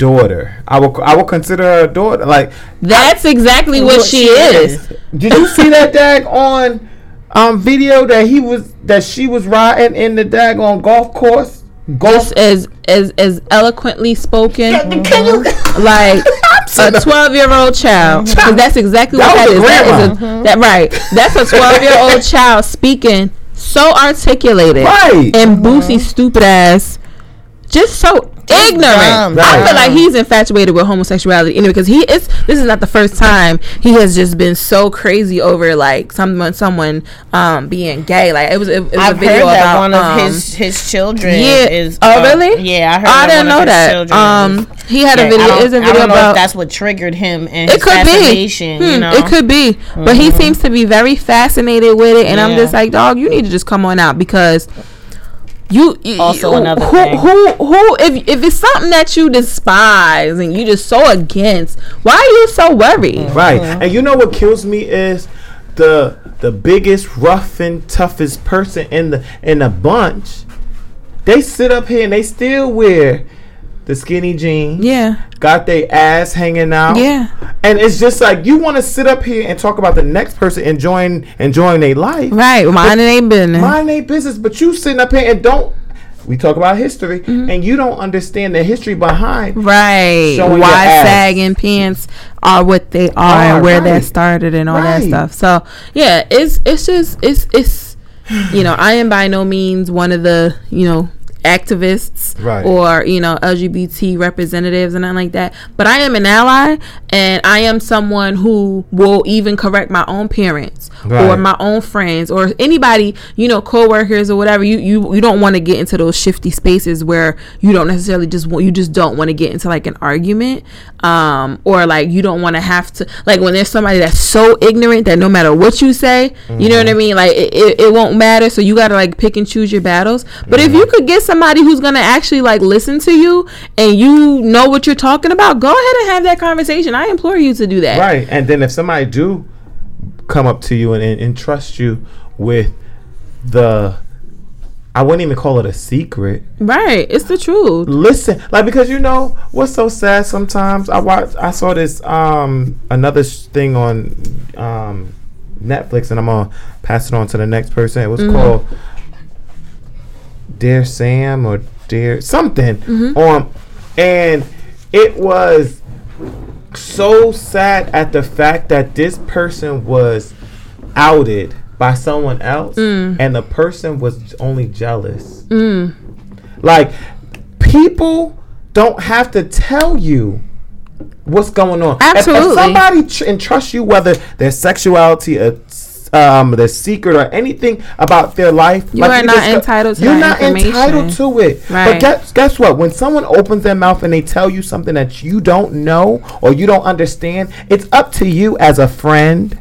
D: daughter i will i would consider her a daughter like
C: That's exactly what,
B: What
C: she,
B: she
C: is.
D: Did you see that dag on um video that he was that she was riding in the dag on golf course? Golf
C: Just as as as eloquently spoken.
B: Can you?
C: like a 12 year old child 'Cause that's exactly
D: That
C: what that
D: was
C: is
D: a
C: that is
D: grandma.
C: a, that right that's a 12 year old child speaking so articulated
D: Right.
C: and Boosie stupid ass just so ignorant. I feel like he's infatuated with homosexuality anyway because he is. This is not the first time he has just been so crazy over like someone someone um being gay. Like it was, it, was
B: I've
C: a video
B: heard that
C: about
B: one of
C: um,
B: his his children
C: yeah.
B: is.
C: oh
B: uh,
C: really?
B: Yeah, I heard.
C: Oh, I didn't know
B: his
C: that. Um, he had
B: Yeah,
C: a video. Is a
B: I
C: video
B: don't know
C: about
B: if that's what triggered him and
C: it
B: his
C: could be.
B: fascination.
C: Hmm,
B: You know,
C: It could be. But he seems to be very fascinated with it. And I'm just like, dog, you need to just come on out because you, you
B: Also
C: you-
B: another
C: who,
B: thing.
C: who who if if it's something that you despise and you just so against, why are you so worried? Mm-hmm.
D: Right. And you know what kills me is the the biggest rough and toughest person in the in the bunch. They sit up here and they still wear the skinny jeans.
C: Yeah.
D: Got their ass hanging out.
C: Yeah.
D: And it's just like you want to sit up here and talk about the next person enjoying enjoying their life.
C: Right. Minding their business.
D: Mind their business, but you sitting up here and don't we talk about history
C: Mm-hmm.
D: and you don't understand the history behind
C: Right. Why sagging pants are what they are
D: Are,
C: and where that started and all that stuff. So yeah, it's it's just it's it's you know, I am by no means one of the, you know, activists
D: Right.
C: or, you know, LGBT representatives and nothing like that. But I am an ally and I am someone who will even correct my own parents or my own friends or anybody, you know, coworkers or whatever. You you, you don't want to get into those shifty spaces where you don't necessarily just want you just don't want to get into like an argument. Um, or like you don't want to have to like when there's somebody that's so ignorant that no matter what you say, you know what I mean? Like it, it, it won't matter. So you gotta like pick and choose your battles. But if you could get somebody who's gonna actually like listen to you and you know what you're talking about, go ahead and have that conversation. I implore you to do that.
D: Right. And then if somebody do come up to you and, and, and trust you with the I wouldn't even call it a secret.
C: Right. It's the truth.
D: Listen, like because you know what's so sad sometimes. I watched I saw this um another sh- thing on um Netflix and I'm gonna pass it on to the next person. It was called Dear Sam or Dear something on and it was so sad at the fact that this person was outed by someone else mm. and the person was only jealous. Mm. Like people don't have to tell you what's going on. If- If,
C: Absolutely.
D: somebody tr- entrusts you whether their sexuality, s- um, their secret, or anything about their life,
C: You are
D: we
C: not
D: discuss-
C: entitled to
D: You're not entitled to it. But guess guess what? When someone opens their mouth and they tell you something that you don't know or you don't understand, it's up to you as a friend.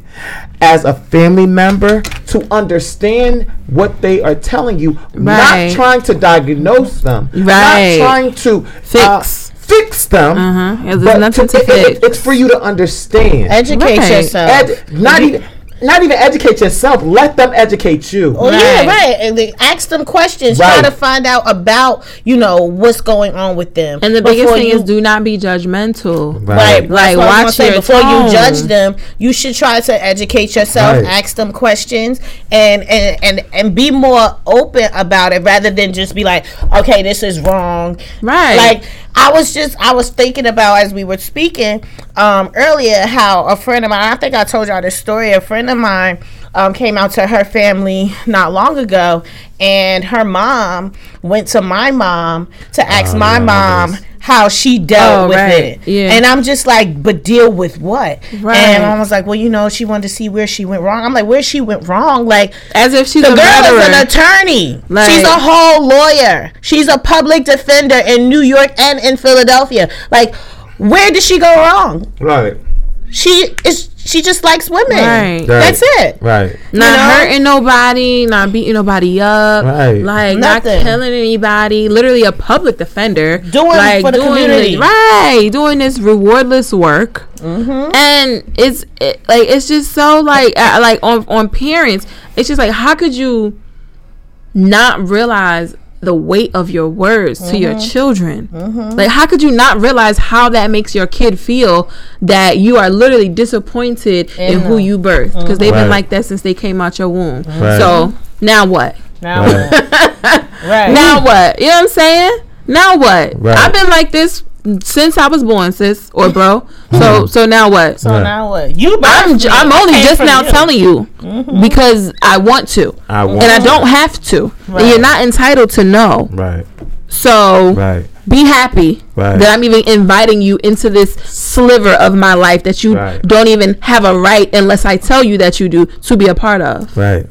D: As a family member, to understand what they are telling you,
C: Right.
D: not trying to diagnose them,
C: Right.
D: not trying to
C: Fix.
D: uh, fix them.
C: Uh-huh. Yeah, there's
D: but
C: nothing to
D: it- it-
C: fix.
D: it's for you to understand.
B: educate
C: Right.
B: yourself.
D: Ed- not even, not even educate yourself. Let them educate you.
B: Oh yeah,
C: Right.
B: right. And they ask them questions.
D: Right.
B: Try to find out about you know what's going on with them.
C: And the biggest thing
B: you-
C: is do not be judgmental.
B: Right,
C: Like,
B: that's what I was
C: watch
B: gonna say.
C: your
B: before
C: tone.
B: you judge them. You should try to educate yourself,
D: Right.
B: ask them questions, and and and and be more open about it rather than just be like, okay, this is wrong.
C: Right.
B: Like I was just I was thinking about as we were speaking um, earlier how a friend of mine. I think I told y'all this story. A friend of mine um, came out to her family not long ago, and her mom went to my mom to ask
D: Oh,
B: my
D: yeah,
B: mom. How she dealt
C: Oh,
B: with
C: right.
B: it.
C: Yeah.
B: And I'm just like, but deal with what?
C: Right.
B: And I was like, well, you know, she wanted to see where she went wrong. I'm like, where she went wrong? Like,
C: As if she's
B: the
C: a
B: girl
C: murderer.
B: is an attorney.
C: Like-
B: She's a whole lawyer. She's a public defender in New York and in Philadelphia. Like, where did she go wrong?
D: Right.
B: She is. She just likes women.
C: Right.
B: That's it.
D: Right.
C: not
B: know?
C: hurting nobody, not beating nobody up,
D: Right.
C: like
B: Nothing.
C: not killing anybody. Literally a public defender,
B: Doing
C: like
B: for the community.
C: right? Doing this rewardless work,
B: Mm-hmm.
C: and it's it, like it's just so like uh, like on on parents. It's just like how could you not realize the weight of your words to your
B: Mm-hmm.
C: children. Like, how could you not realize how that makes your kid feel that you are literally disappointed in,
B: In
C: who you birthed? Because they've
D: Right.
C: been like that since they came out your womb.
D: Right.
C: So now what?
B: Now,
D: Right.
B: right.
C: Now what? You know what I'm saying? Now what?
D: Right.
C: I've been like this since I was born, sis or bro. So hmm. so now what?
B: so
D: Right.
B: now what? You.
C: I'm
B: birthed
C: j-
B: me.
C: I'm only just now
B: you.
C: telling you mm-hmm. because I want to,
D: I want
C: and I don't have to. And you're not entitled to know.
D: Right.
C: So
D: Right.
C: be happy
D: Right.
C: that I'm even inviting you into this sliver of my life that you
D: Right.
C: don't even have a right unless I tell you that you do to be a part of.
D: Right.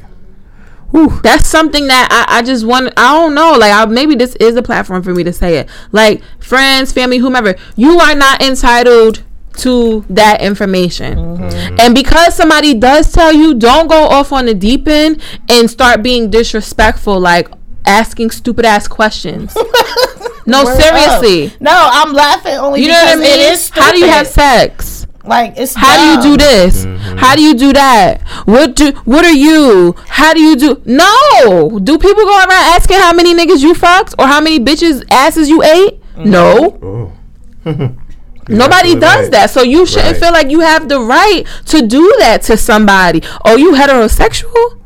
C: That's something that I, I just want. I don't know. Like, I, maybe this is a platform for me to say it. Like, friends, family, whomever, you are not entitled to that information. Mm-hmm. And because somebody does tell you, don't go off on the deep end and start being disrespectful, like asking stupid ass questions. no,
B: Word
C: seriously.
B: up. No, I'm laughing only
C: You know what I
B: because
C: mean?
B: it is
C: How do you have sex?
B: Like it's
C: How do you do
B: dumb.
C: this? Mm-hmm. How do you do that? What do what are you? How do you do No. Do people go around asking how many niggas you fucked or how many bitches asses you ate? Mm-hmm. No.
D: Oh.
C: Nobody
D: Exactly
C: does
D: right.
C: that. So you shouldn't
D: Right.
C: feel like you have the right to do that to somebody. Oh, you heterosexual?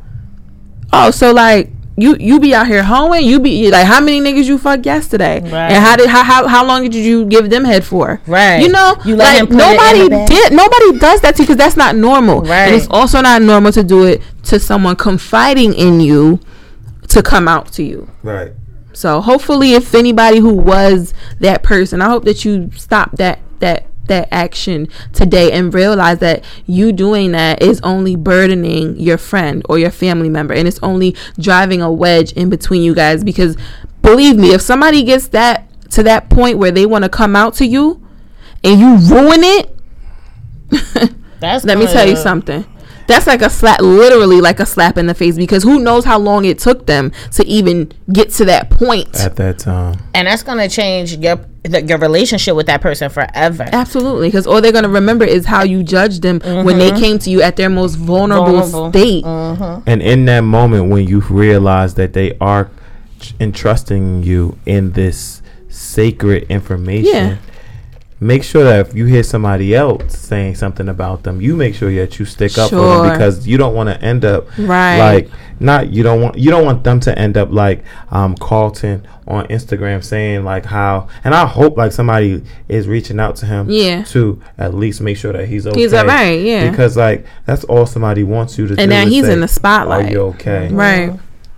C: Oh, so like you you be out here hoeing? You be like how many niggas you fucked yesterday?
B: Right.
C: And how did how, how how long did you give them head for?
B: Right.
C: You know,
B: You let
C: like
B: him put it in
C: nobody
B: the
C: did nobody does that to you because that's not normal.
B: Right.
C: And it's also not normal to do it to someone confiding in you to come out to you.
D: Right.
C: So hopefully, if anybody who was that person, I hope that you stop that that that action today and realize that you doing that is only burdening your friend or your family member, and it's only driving a wedge in between you guys. Because believe me, if somebody gets that to that point where they want to come out to you and you ruin it,
B: That's
C: let me tell you something. That's like a slap, literally like a slap in the face because who knows how long it took them to even get to that point.
D: At that time.
B: and that's gonna change your the, your relationship with that person forever.
C: Absolutely, because all they're gonna remember is how you judged them when they mm-hmm. came to you at their most vulnerable,
B: Vulnerable.
C: state. Mm-hmm.
D: And in that moment when you realize that they are entrusting you in this sacred information,
C: Yeah.
D: Make sure that if you hear somebody else saying something about them, you make sure that you stick up for them because you don't want to end up
C: Right.
D: like not you don't want you don't want them to end up like um Carlton on Instagram saying like how and I hope like somebody is reaching out to him
C: Yeah.
D: to at least make sure that he's okay.
C: He's alright, yeah.
D: Because like that's all somebody wants you to do.
C: And now he's
D: say,
C: in the spotlight.
D: Are you okay?
C: Right.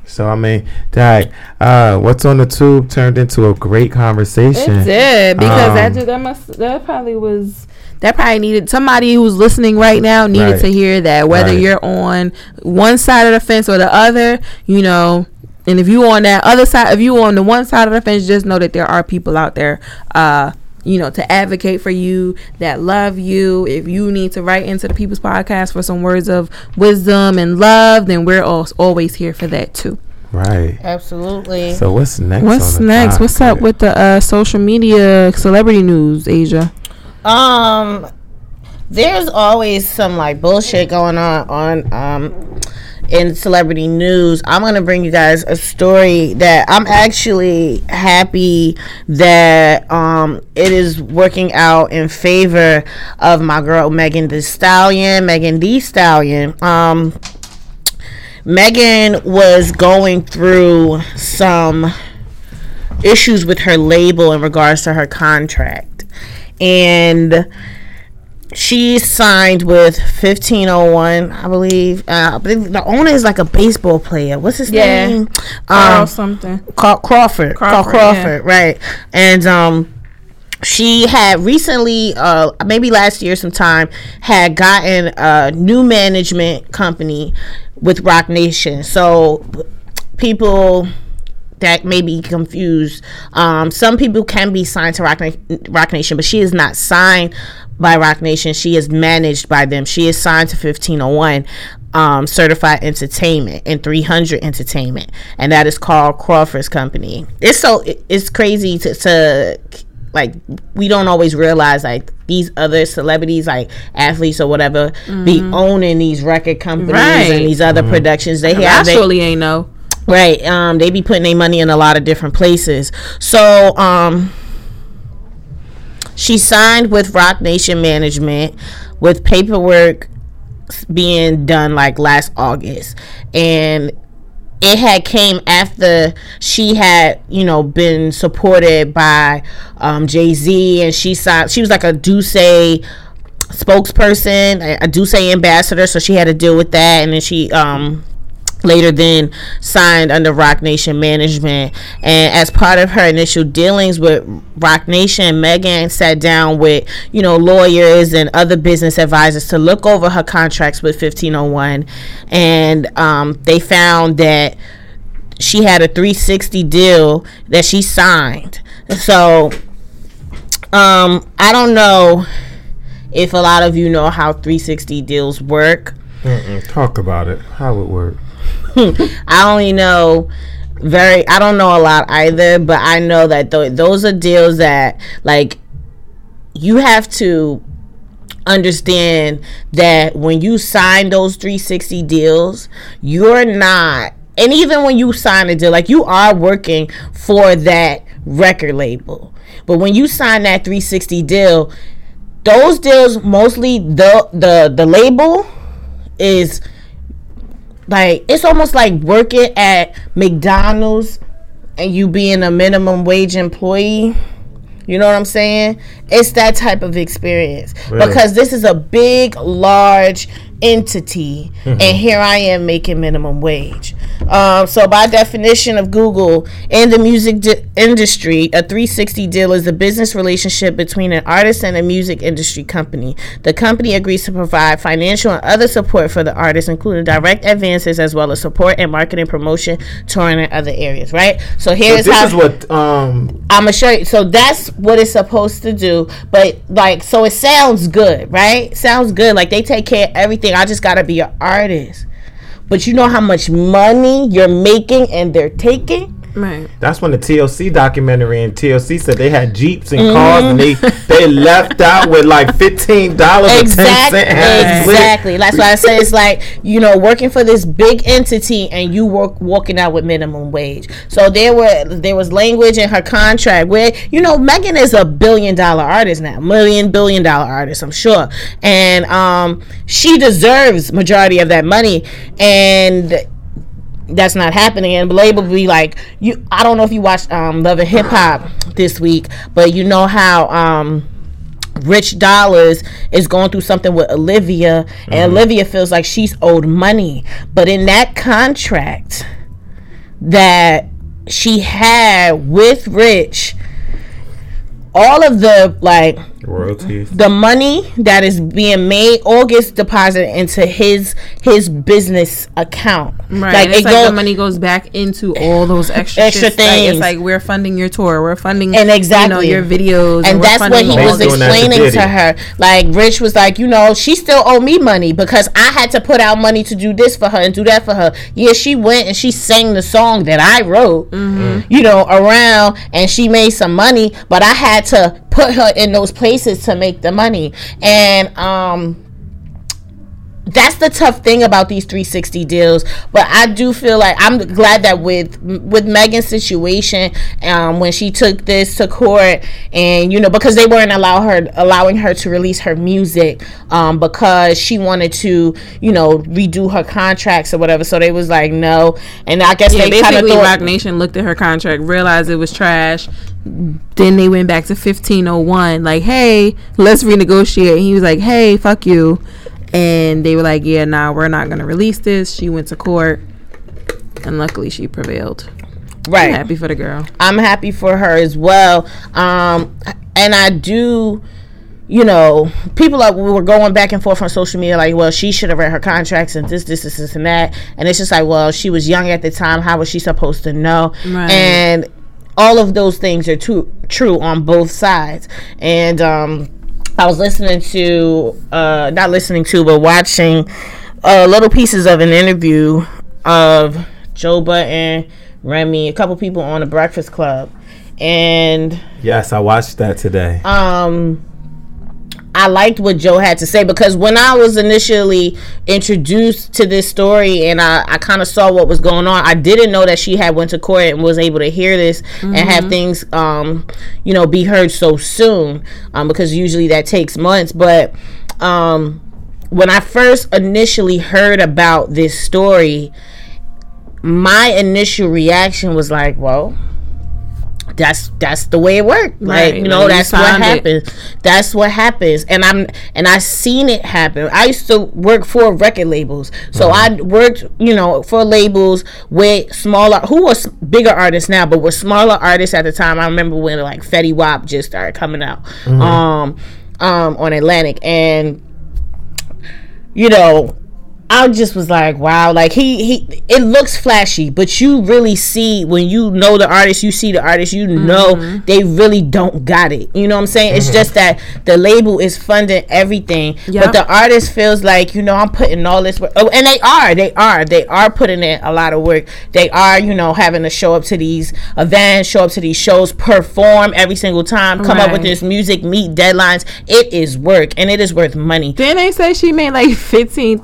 D: So I mean, Dag, uh, what's on the tube turned into a great conversation.
C: It did because that
D: Um,
C: just, that must that probably was that probably needed somebody who's listening right now needed
D: Right.
C: to hear that whether
D: Right.
C: you're on one side of the fence or the other, you know. And if you on that other side, if you on the one side of the fence, just know that there are people out there, uh, you know, to advocate for you that love you. If you need to write into the People's Podcast for some words of wisdom and love, then we're al- always here for that too.
D: Right.
B: Absolutely.
D: So what's next?
C: What's
D: on the
C: next? What's up with the uh, social media celebrity news, Asia?
B: Um, there's always some like bullshit going on on um in celebrity news. I'm gonna bring you guys a story that I'm actually happy that um it is working out in favor of my girl Megan Thee Stallion. Megan Thee Stallion. Um. Megan was going through some issues with her label in regards to her contract. And she signed with 1501, I believe. Uh, I believe the owner is like a baseball player. What's his
C: Yeah.
B: name?
C: Oh,
B: Um,
C: something.
B: Ca- Crawford. Crawford,
C: Crawford,
B: Crawford right. And um she had recently uh maybe last year sometime had gotten a new management company with Roc Nation. So people that may be confused. Um, some people can be signed to Rock, Na- Roc Nation, but she is not signed by Roc Nation. She is managed by them. She is signed to 1501 um, Certified Entertainment and 300 Entertainment, and that is called Crawford's Company. It's so it's crazy to, to like we don't always realize like these other celebrities like athletes or whatever be owning these record companies
C: Right.
B: and these other productions they have they,
C: Actually, ain't no.
B: Right. Um, they be putting their money in a lot of different places. So, um, she signed with Roc Nation Management with paperwork being done like last August. And it had came after she had, you know, been supported by um, Jay Z, and she signed. She was like a Duce spokesperson, a, a Duce ambassador, so she had to deal with that. And then she um, later then signed under Roc Nation management. And as part of her initial dealings with Roc Nation, Megan sat down with, you know, lawyers and other business advisors to look over her contracts with 1501. And um, they found that she had a 360 deal that she signed. So um, I don't know if a lot of you know how 360 deals work.
D: Mm-mm, talk about it. How it work?
B: I only know very I don't know a lot either, but I know that th- those are deals that like you have to understand that when you sign those 360 deals, you're not and even when you sign a deal, like you are working for that record label. But when you sign that 360 deal, those deals mostly the the the label is like it's almost like working at McDonald's and you being a minimum wage employee. You know what I'm saying? It's that type of experience
D: Really?
B: because this is a big, large entity, mm-hmm. and here I am making minimum wage. Um, so, by definition of Google in the music di- industry, a 360 deal is a business relationship between an artist and a music industry company. The company agrees to provide financial and other support for the artist, including direct advances as well as support and marketing, promotion, touring, and other areas. Right. So
D: So
B: here's
D: this
B: how
D: is what um
B: I'm gonna show you. So that's what it's supposed to do. But like, so it sounds good, right? Sounds good. Like they take care of everything. I just gotta be an artist. But you know how much money you're making and they're taking.
C: Right.
D: that's when the TLC documentary and TLC said they had jeeps and
B: Mm-hmm.
D: cars and they they left out with like fifteen dollars
B: Exactly. Exactly. That's why I say it's like you know working for this big entity and you work walking out with minimum wage. So there were there was language in her contract where you know Megan is a billion dollar artist now, million billion dollar artist, I'm sure, and um she deserves majority of that money and that's not happening and label be like you i don't know if you watched um love and hip hop this week but you know how um Rich Dollaz is going through something with Olivia, and Olivia feels like she's owed money. But in that contract that she had with Rich, all of the like
D: Royalties.
B: the money that is being made all gets deposited into his his business account.
C: Right.
B: Like
C: it's
B: it
C: like
B: goes
C: the money goes back into all those extra
B: Extra
C: shits. Like,
B: things.
C: it's like we're funding your tour. We're funding
B: And
C: you know
B: exactly.
C: your videos.
B: and
C: we're
B: that's what he was
D: Based on that
B: explaining to
D: Diddy.
B: her. Like Rich was like, you know, she still owe me money because I had to put out money to do this for her and do that for her. Yeah, she went and she sang the song that I wrote,
C: Mm-hmm.
B: you know, around and she made some money, but I had to put her in those places to make the money. And um that's the tough thing about these 360 deals but i do feel like i'm glad that with with megan's situation um when she took this to court and you know because they weren't allow her allowing her to release her music um because she wanted to you know redo her contracts or whatever so they was like no and i guess
C: Yeah,
B: they kind of
C: basically,
B: Roc
C: Nation looked at her contract, realized it was trash. Then they went back to 1501, like, hey, let's renegotiate. And he was like, hey, fuck you. And they were like, yeah, nah, we're not going to release this. She went to court. And luckily, she prevailed.
B: right
C: I'm happy for the girl.
B: I'm happy for her as well. Um, and I do, you know, people are we were going back and forth on social media like, well, she should have read her contracts and this, this, this, this, and that. And it's just like, well, she was young at the time. How was she supposed to know?
C: Right.
B: And all of those things are too, true on both sides. And um, I was listening to, uh, not listening to, but watching uh, little pieces of an interview of Joe Budden, Remy, a couple people on the Breakfast Club, and
D: Yes, I watched that today.
B: um, I liked what Joe had to say because when I was initially introduced to this story and I, I kind of saw what was going on, I didn't know that she had went to court and was able to hear this and have things, um, you know, be heard so soon um, because usually that takes months. But um, when I first initially heard about this story, my initial reaction was like, well, that's that's the way it worked. Like
C: Right,
B: you know,
C: you
B: that's what
C: signed it.
B: happens. That's what happens. And I'm and I seen it happen. I used to work for record labels, so I worked you know for labels with smaller who was bigger artists now, but were smaller artists at the time. I remember when like Fetty Wap just started coming out um um on Atlantic and you know I just was like, wow, like he he it looks flashy, but you really see when you know the artist, you see the artist, you know
C: Mm-hmm.
B: they really don't got it. You know what I'm saying? It's just that the label is funding everything,
C: Yep.
B: but the artist feels like, you know, I'm putting all this work. Oh, and they are, they are, they are putting in a lot of work. They are, you know, having to show up to these events, show up to these shows, perform every single time, come up with this music, meet deadlines. It is work and it is worth money.
C: Didn't they say she made like fifteen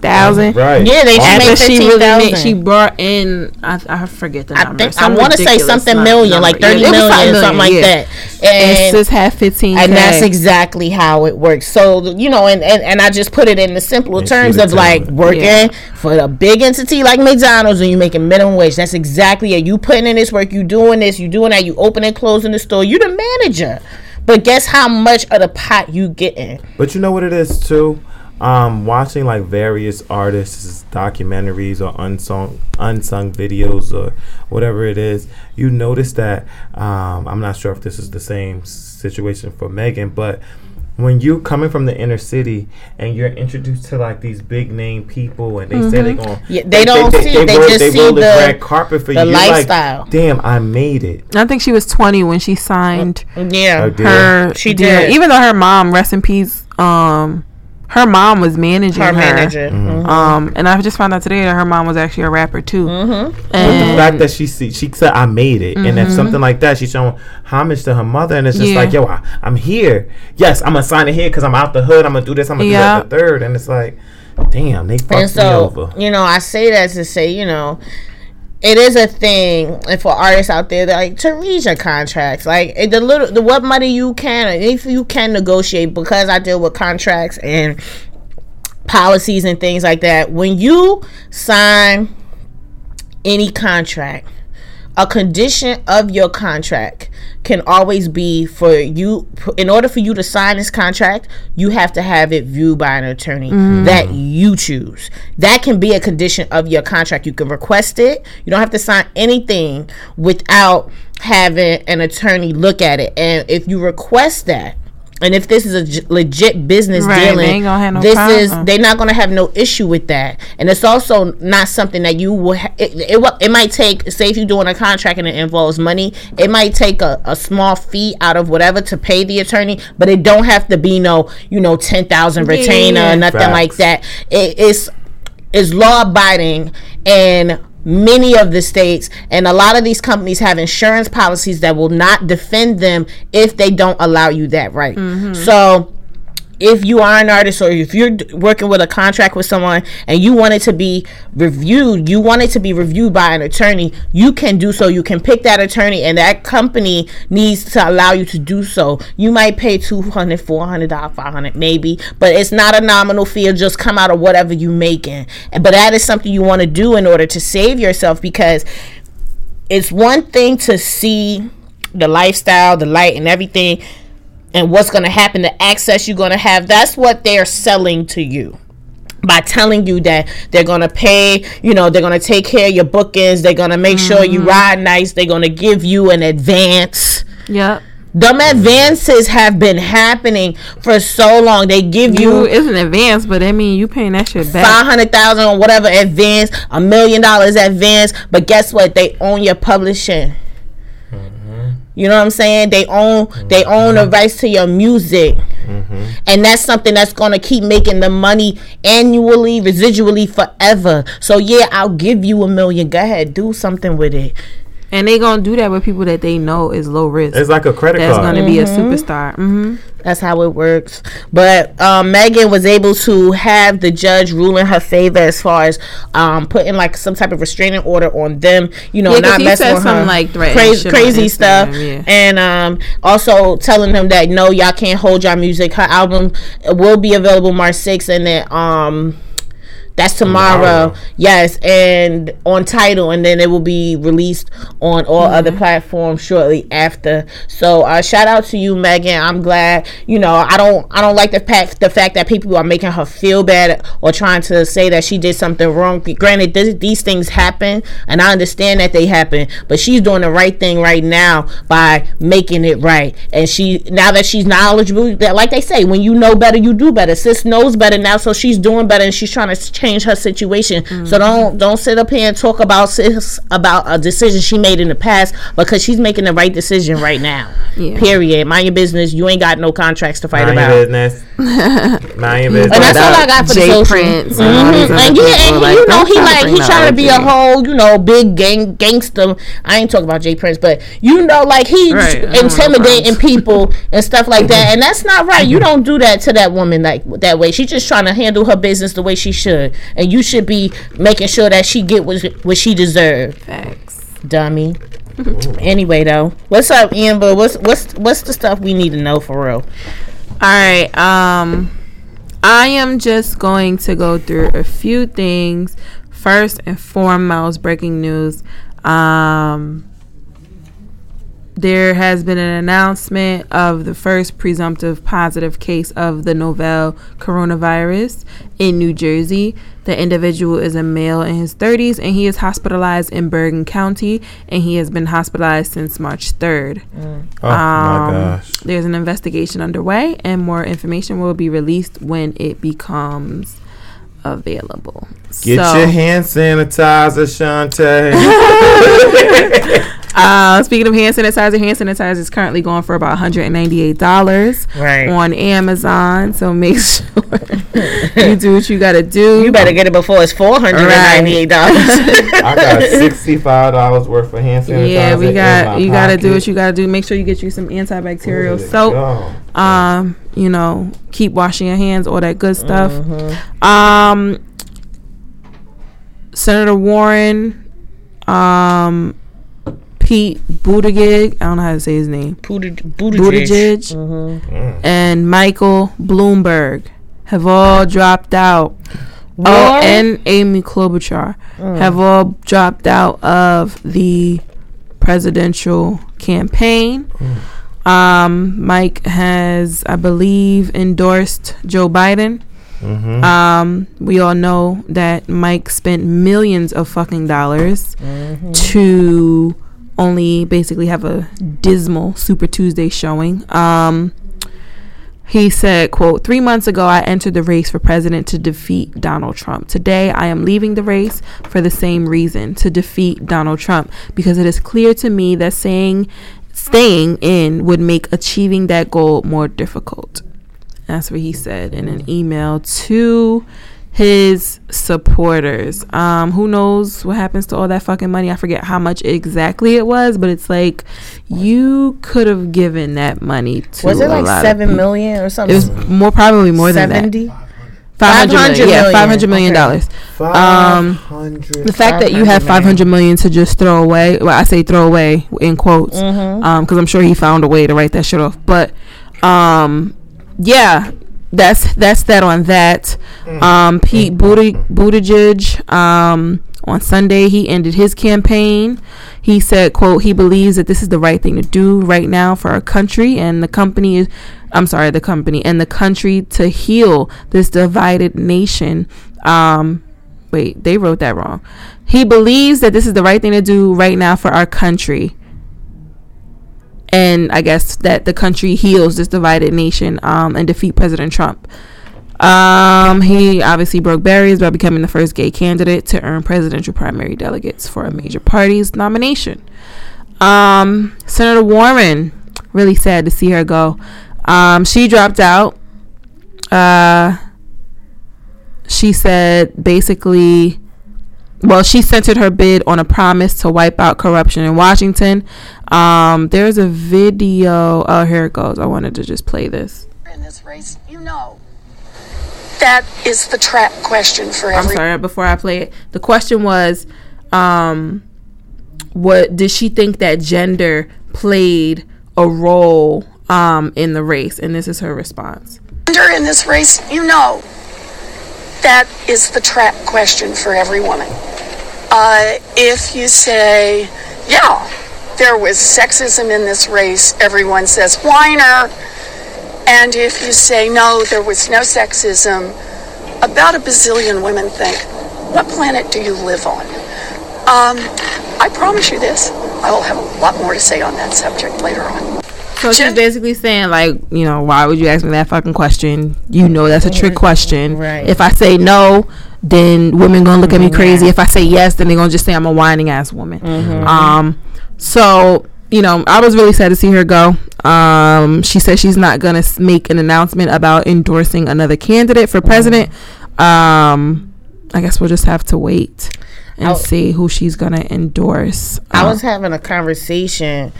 C: thousand?
D: Right.
B: Yeah, they should
D: All
B: make
C: she really made,
B: 15,000.
C: she brought in I, I forget the
B: I
C: number.
B: think I want to say something
C: nu-
B: million, like
C: number.
B: thirty
C: Yeah,
B: million, something like
C: yeah.
B: that.
C: And
B: And
C: sis had fifteen.
B: and that's exactly how it works. So you know, and, and, and I just put it in the simpler
D: And she
B: terms of like working
C: Yeah.
B: for a big entity like McDonald's and you making minimum wage. That's exactly it. You putting in this work, you doing this, you doing that, you opening, and closing the store. You're the manager. But guess how much of the pot you getting?
D: But you know what it is too? Um, watching like various artists' documentaries or unsung unsung videos or whatever it is, you notice that um, I'm not sure if this is the same situation for Megan, but when you coming from the inner city and you're introduced to like these big name people and they say they're going
B: Yeah, they don't see it, they just see
D: roll
B: the-
D: red carpet for
B: the
D: you You're like,
B: lifestyle.
D: Damn, I made it.
C: I think she was twenty when she signed
B: Yeah.
C: Her.
B: She
C: deal.
B: did.
C: even though her mom, rest in peace. Um, her mom was managing
B: Her
C: her.
B: manager.
D: Mm-hmm.
B: Mhm.
C: Um, and I just found out today that her mom was actually a rapper too.
B: Mm-hmm.
D: But the fact that she see, she said I made it, and if something like that, she's showing homage to her mother, and it's just
C: Mm-hmm. Yeah.
D: like, yo, I, I'm here. Yes, I'm gonna sign it here because I'm out the hood. I'm gonna do this. I'm gonna
C: Yeah.
D: do that. The third, and it's like, damn, they
B: And
D: fucked me
B: so,
D: over.
B: you know, I say that to say, you know, it is a thing and for artists out there like to read your contracts. Like the little the what money you can if you can negotiate because i deal with contracts and policies and things like that. When you sign any contract a condition of your contract can always be for you in order for you to sign this contract you have to have it viewed by an attorney mm. that you choose. That can be a condition of your contract. You can request it. You don't have to sign anything without having an attorney look at it. And if you request that and if this is a j- legit business
C: Right, they
B: dealing,
C: ain't gonna have no
B: this is they're not gonna have no issue with that. And it's also not something that you will. Ha- it, it it might take. Say if you're doing a contract and it involves money, it might take a, a small fee out of whatever to pay the attorney, but it don't have to be no you know ten thousand retainer
C: yeah.
B: or nothing
D: Facts.
B: like that. It is is law abiding and many of the states and a lot of these companies have insurance policies that will not defend them if they don't allow you that right. Mm-hmm. So if you are an artist or if you're working with a contract with someone and you want it to be reviewed, you want it to be reviewed by an attorney, you can do so. You can pick that attorney and that company needs to allow you to do so. You might pay $200, $400, 500 maybe, but it's not a nominal fee. It'll just come out of whatever you're making. But that is something you want to do in order to save yourself because it's one thing to see the lifestyle, the light, and everything, and what's going to happen, the access you're going to have. That's what they're selling to you by telling you that they're going to pay, you know, they're going to take care of your bookings, they're going to make sure you mm-hmm. ride nice, they're going to give you an advance.
C: Yep.
B: Them advances have been happening for so long. They give
C: You
B: you
C: it's an advance, but I mean you paying that shit back.
B: five hundred thousand or whatever advance, a million dollars advance. But guess what? They own your publishing. You know what I'm saying? They own they own the mm-hmm. rights to your music, mm-hmm. and that's something that's gonna keep making the money annually, residually, forever. So yeah, I'll give you a million. Go ahead, do something with it.
C: And they gonna do that with people that they know is low risk.
D: It's like a credit
C: That's
D: card.
C: gonna be a superstar. hmm
B: That's how it works. But um, Megan was able to have the judge rule in her favor as far as um, putting like some type of restraining order on them. You know,
C: Yeah, 'cause
B: not
C: he
B: messing
C: said
B: with
C: something
B: her.
C: like
B: crazy, crazy stuff,
C: yeah.
B: and um, also telling them that no, y'all can't hold y'all music. Her album will be available March 6th, and then um. That's tomorrow.
D: Tomorrow.
B: Yes, and on title, and then it will be released on all other platforms shortly after. So, uh, shout out to you, Megan. I'm glad. You know, I don't, I don't like the fact, the fact that people are making her feel bad or trying to say that she did something wrong. Granted, this, these things happen, and I understand that they happen, but she's doing the right thing right now by making it right. And she, now that she's knowledgeable, that like they say, when you know better, you do better. Sis knows better now, so she's doing better, and she's trying to change her situation. So mm-hmm. don't don't sit up here and talk about sis about a decision she made in the past because she's making the right decision right now.
C: Yeah.
B: Period. Mind your business. You ain't got no contracts to fight
D: Mind your
B: about.
D: Business. Mind your.
B: And that's all I got for the
C: Jay
B: social.
C: Prince
B: mm-hmm.
C: other
B: And yeah,
C: people,
B: and
C: like,
B: you know he like
C: bring
B: he
C: that
B: trying to be a whole you know big gang gangster. I ain't talking about J Prince, but you know like he's
C: Right, I don't know
B: intimidating people and stuff like that, and that's not right. You don't do that to that woman like that way. She's just trying to handle her business the way she should, and you should be making sure that she get what what she deserves,
C: Facts.
B: dummy. anyway, though, what's up, Amber? What's what's what's the stuff we need to know for real?
C: All right. Um, I am just going to go through a few things. First and foremost, breaking news. Um, there has been an announcement of the first presumptive positive case of the novel coronavirus in New Jersey. The individual is a male in his 30s and he is hospitalized in Bergen County and he has been hospitalized since March 3rd.
D: Oh my
C: Um,
D: gosh.
C: There's an investigation underway, and more information will be released when it becomes available.
D: Get
C: so,
D: your hand sanitizer, Shantae.
C: uh, speaking of hand sanitizer, hand sanitizer is currently going for about $198
B: Right.
C: on Amazon. So make sure you do what you got to do.
B: You better get it before it's four hundred and ninety eight dollars.
D: I got sixty-five dollars worth of hand sanitizer.
C: yeah, we
D: in
C: got
D: my
C: you got to do what you got to do. Make sure you get you some antibacterial
D: There
C: soap.
D: go.
C: um you know keep washing your hands all that good stuff
B: Mm-hmm.
C: um senator warren um pete buttigieg i don't know how to say his name
B: Buttigieg.
C: buttigieg
B: Mm-hmm.
C: and michael bloomberg have all dropped out oh and amy klobuchar have all dropped out of the presidential campaign um, Mike has, I believe, endorsed Joe Biden.
D: Mhm.
C: Um, we all know that Mike spent millions of fucking dollars to only basically have a dismal Super Tuesday showing. Um, he said, quote, three months ago, I entered the race for president to defeat Donald Trump. Today, I am leaving the race for the same reason, to defeat Donald Trump, because it is clear to me that saying staying in would make achieving that goal more difficult. That's what he said in an email to his supporters. Um, who knows what happens to all that fucking money? I forget how much exactly it was, but it's like you could have given that money to
B: Was it
C: a
B: like
C: lot of
B: seven
C: people.
B: million or
C: It
B: something?
C: was more probably more than that.
B: seventy.
C: Five hundred
B: 500
C: million. Yeah, five hundred million dollars. Um, The fact that you have five hundred million to just throw away, well, I say throw away in quotes,
B: Mm-hmm.
C: um, because I'm sure he found a way to write that shit off. But, um, yeah, that's that's that on that. Um, Pete Buttig- Buttigieg, um, on Sunday he ended his campaign. He said, "quote He believes that this is the right thing to do right now for our country and the company is." I'm sorry, the company and the country to heal this divided nation. Um, wait, they wrote that wrong. He believes that this is the right thing to do right now for our country. And I guess that the country heals this divided nation um, and defeat President Trump. Um, he obviously broke barriers by becoming the first gay candidate to earn presidential primary delegates for a major party's nomination. Um, Senator Warren, really sad to see her go. Um, she dropped out. Uh, she said basically well she centered her bid on a promise to wipe out corruption in washington um there's a video oh here it goes i wanted to just play this
E: in this race, you know. That is the trap question for
C: i'm sorry before i play it the question was um what did she think that gender played a role um in the race and this is her response
E: gender in this race, you know. that is the trap question for every woman. Uh, if you say, yeah, there was sexism in this race, everyone says, whiner. And if you say, no, there was no sexism, about a bazillion women think, what planet do you live on? Um, I promise you this, I will have a lot more to say on that subject later on.
C: So she's basically saying, like, you know, why would you ask me that fucking question? You know that's a trick question.
B: Right.
C: If I say no, then women gonna look at me crazy. If I say yes, then they're gonna just say I'm a whining ass woman. Um, so you know, I was really sad to see her go. Um, she said she's not gonna make an announcement about endorsing another candidate for president. Um, I guess we'll just have to wait and
B: I'll-
C: see who she's gonna endorse.
B: I
C: Um,
B: was having a conversation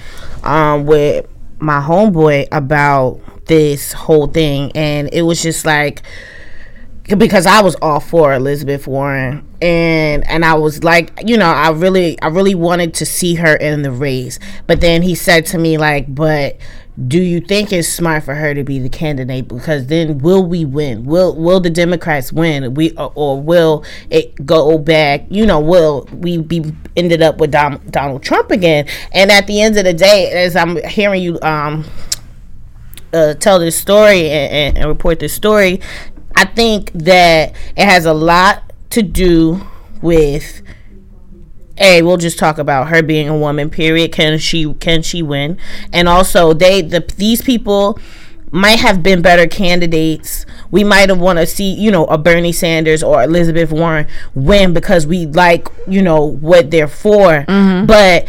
B: um, with my homeboy about this whole thing, and it was just like because I was all for Elizabeth Warren, and and I was like, you know, I really, I really wanted to see her in the race, but then he said to me like, but do you think it's smart for her to be the candidate? Because then will we win? Will will the democrats win? We or, will it go back? You know will we be ended up with donald trump again? And at the end of the day as i'm hearing you um uh, tell this story and, and, and report this story, I think that it has a lot to do with a we'll just talk about her being a woman period. Can she can she win? And also they the these people might have been better candidates. We might have want to see you know a bernie sanders or elizabeth warren win because we like you know what they're for. Mm-hmm. But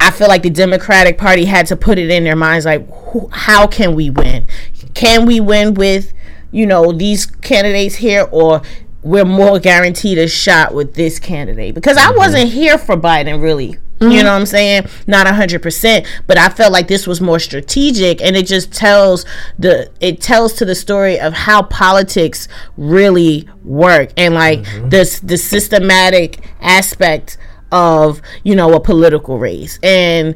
B: I feel like the Democratic Party had to put it in their minds like, who, how can we win? Can we win with, you know, these candidates here, or we're more guaranteed a shot with this candidate? Because I mm-hmm. wasn't here for Biden, really. You mm-hmm. know what I'm saying? Not hundred percent, but I felt like this was more strategic, and it just tells the it tells to the story of how politics really work, and like mm-hmm. this the systematic aspect of you know a political race and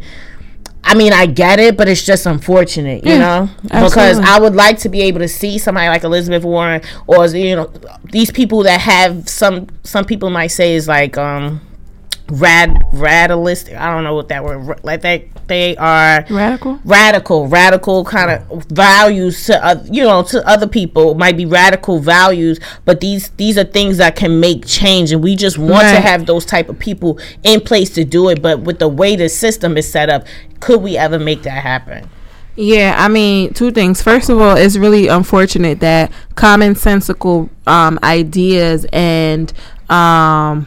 B: I mean, I get it, but it's just unfortunate, you know, because. I would like to be able to see somebody like Elizabeth Warren or you know these people that have some some people might say is like um rad radicalistic. I don't know what that word like they they are
C: Radical?
B: radical radical kind of values to uh, you know to other people might be radical values but these these are things that can make change and we just want to have those type of people in place to do it but with the way the system is set up could we ever make that happen
C: Yeah, I mean, two things. First of all, it's really unfortunate that commonsensical um, ideas and um,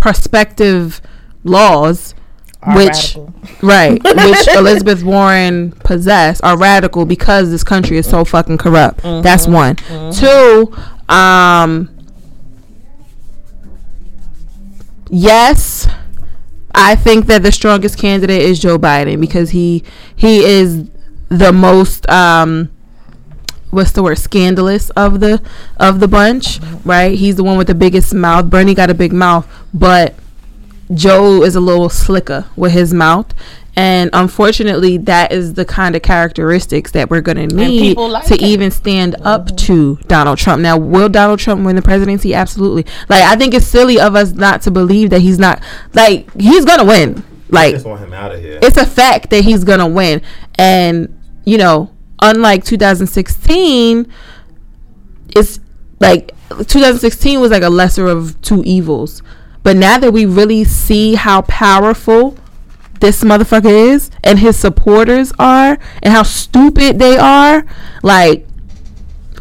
C: prospective laws,
B: Are
C: which
B: radical.
C: right, which Elizabeth Warren possess, are radical because this country is so fucking corrupt. That's one. Two, um, yes. I think that the strongest candidate is Joe Biden because he he is the most um what's the word scandalous of the of the bunch, right? He's the one with the biggest mouth. Bernie got a big mouth, but Joe is a little slicker with his mouth. And unfortunately, that is the kind of characteristics that we're going to need
B: like
C: to
B: it.
C: even stand up to Donald Trump. Now, will Donald Trump win the presidency? Absolutely. Like, I think it's silly of us not to believe that he's not, like, he's going to win. Like,
D: just want him out of here.
C: it's a fact that he's gonna win. And you know, unlike 2016, it's like 2016 was like a lesser of two evils. But now that we really see how powerful this motherfucker is and his supporters are and how stupid they are, like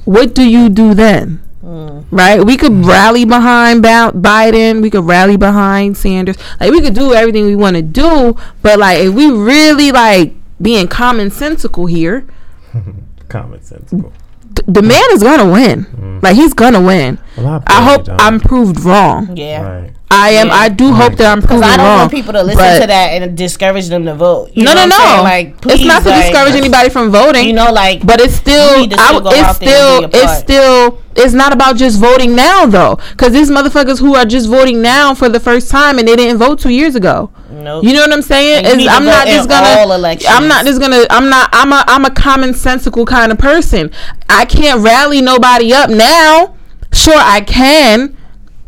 C: what do you do then? Mm. Right? We could rally behind Ba- Biden. We could rally behind Sanders. Like we could do everything we want to do, but like if we really like being commonsensical here,
D: Common sense.
C: th- the man is gonna win. Mm. Like he's gonna win.
D: Well, I
C: I hope
D: don't.
C: I'm proved wrong.
B: yeah
D: Right.
C: I am. I do hope that I'm
B: because
C: proven
B: I don't want people to listen to that and discourage them to vote You
C: No,
B: know
C: no,
B: what saying?
C: no.
B: like
C: it's not to
B: like,
C: discourage anybody from voting.
B: you know like
C: But it's still,
B: need to
C: I, it's still,
B: and do your
C: it's still, it's not about just voting now though, because these motherfuckers who are just voting now for the first time and they didn't vote two years ago.
B: Nope.
C: You know what I'm saying? Is I'm not just gonna. I'm not just gonna. I'm not. I'm a. I'm a commonsensical kind of person. I can't rally nobody up now. Sure, I can,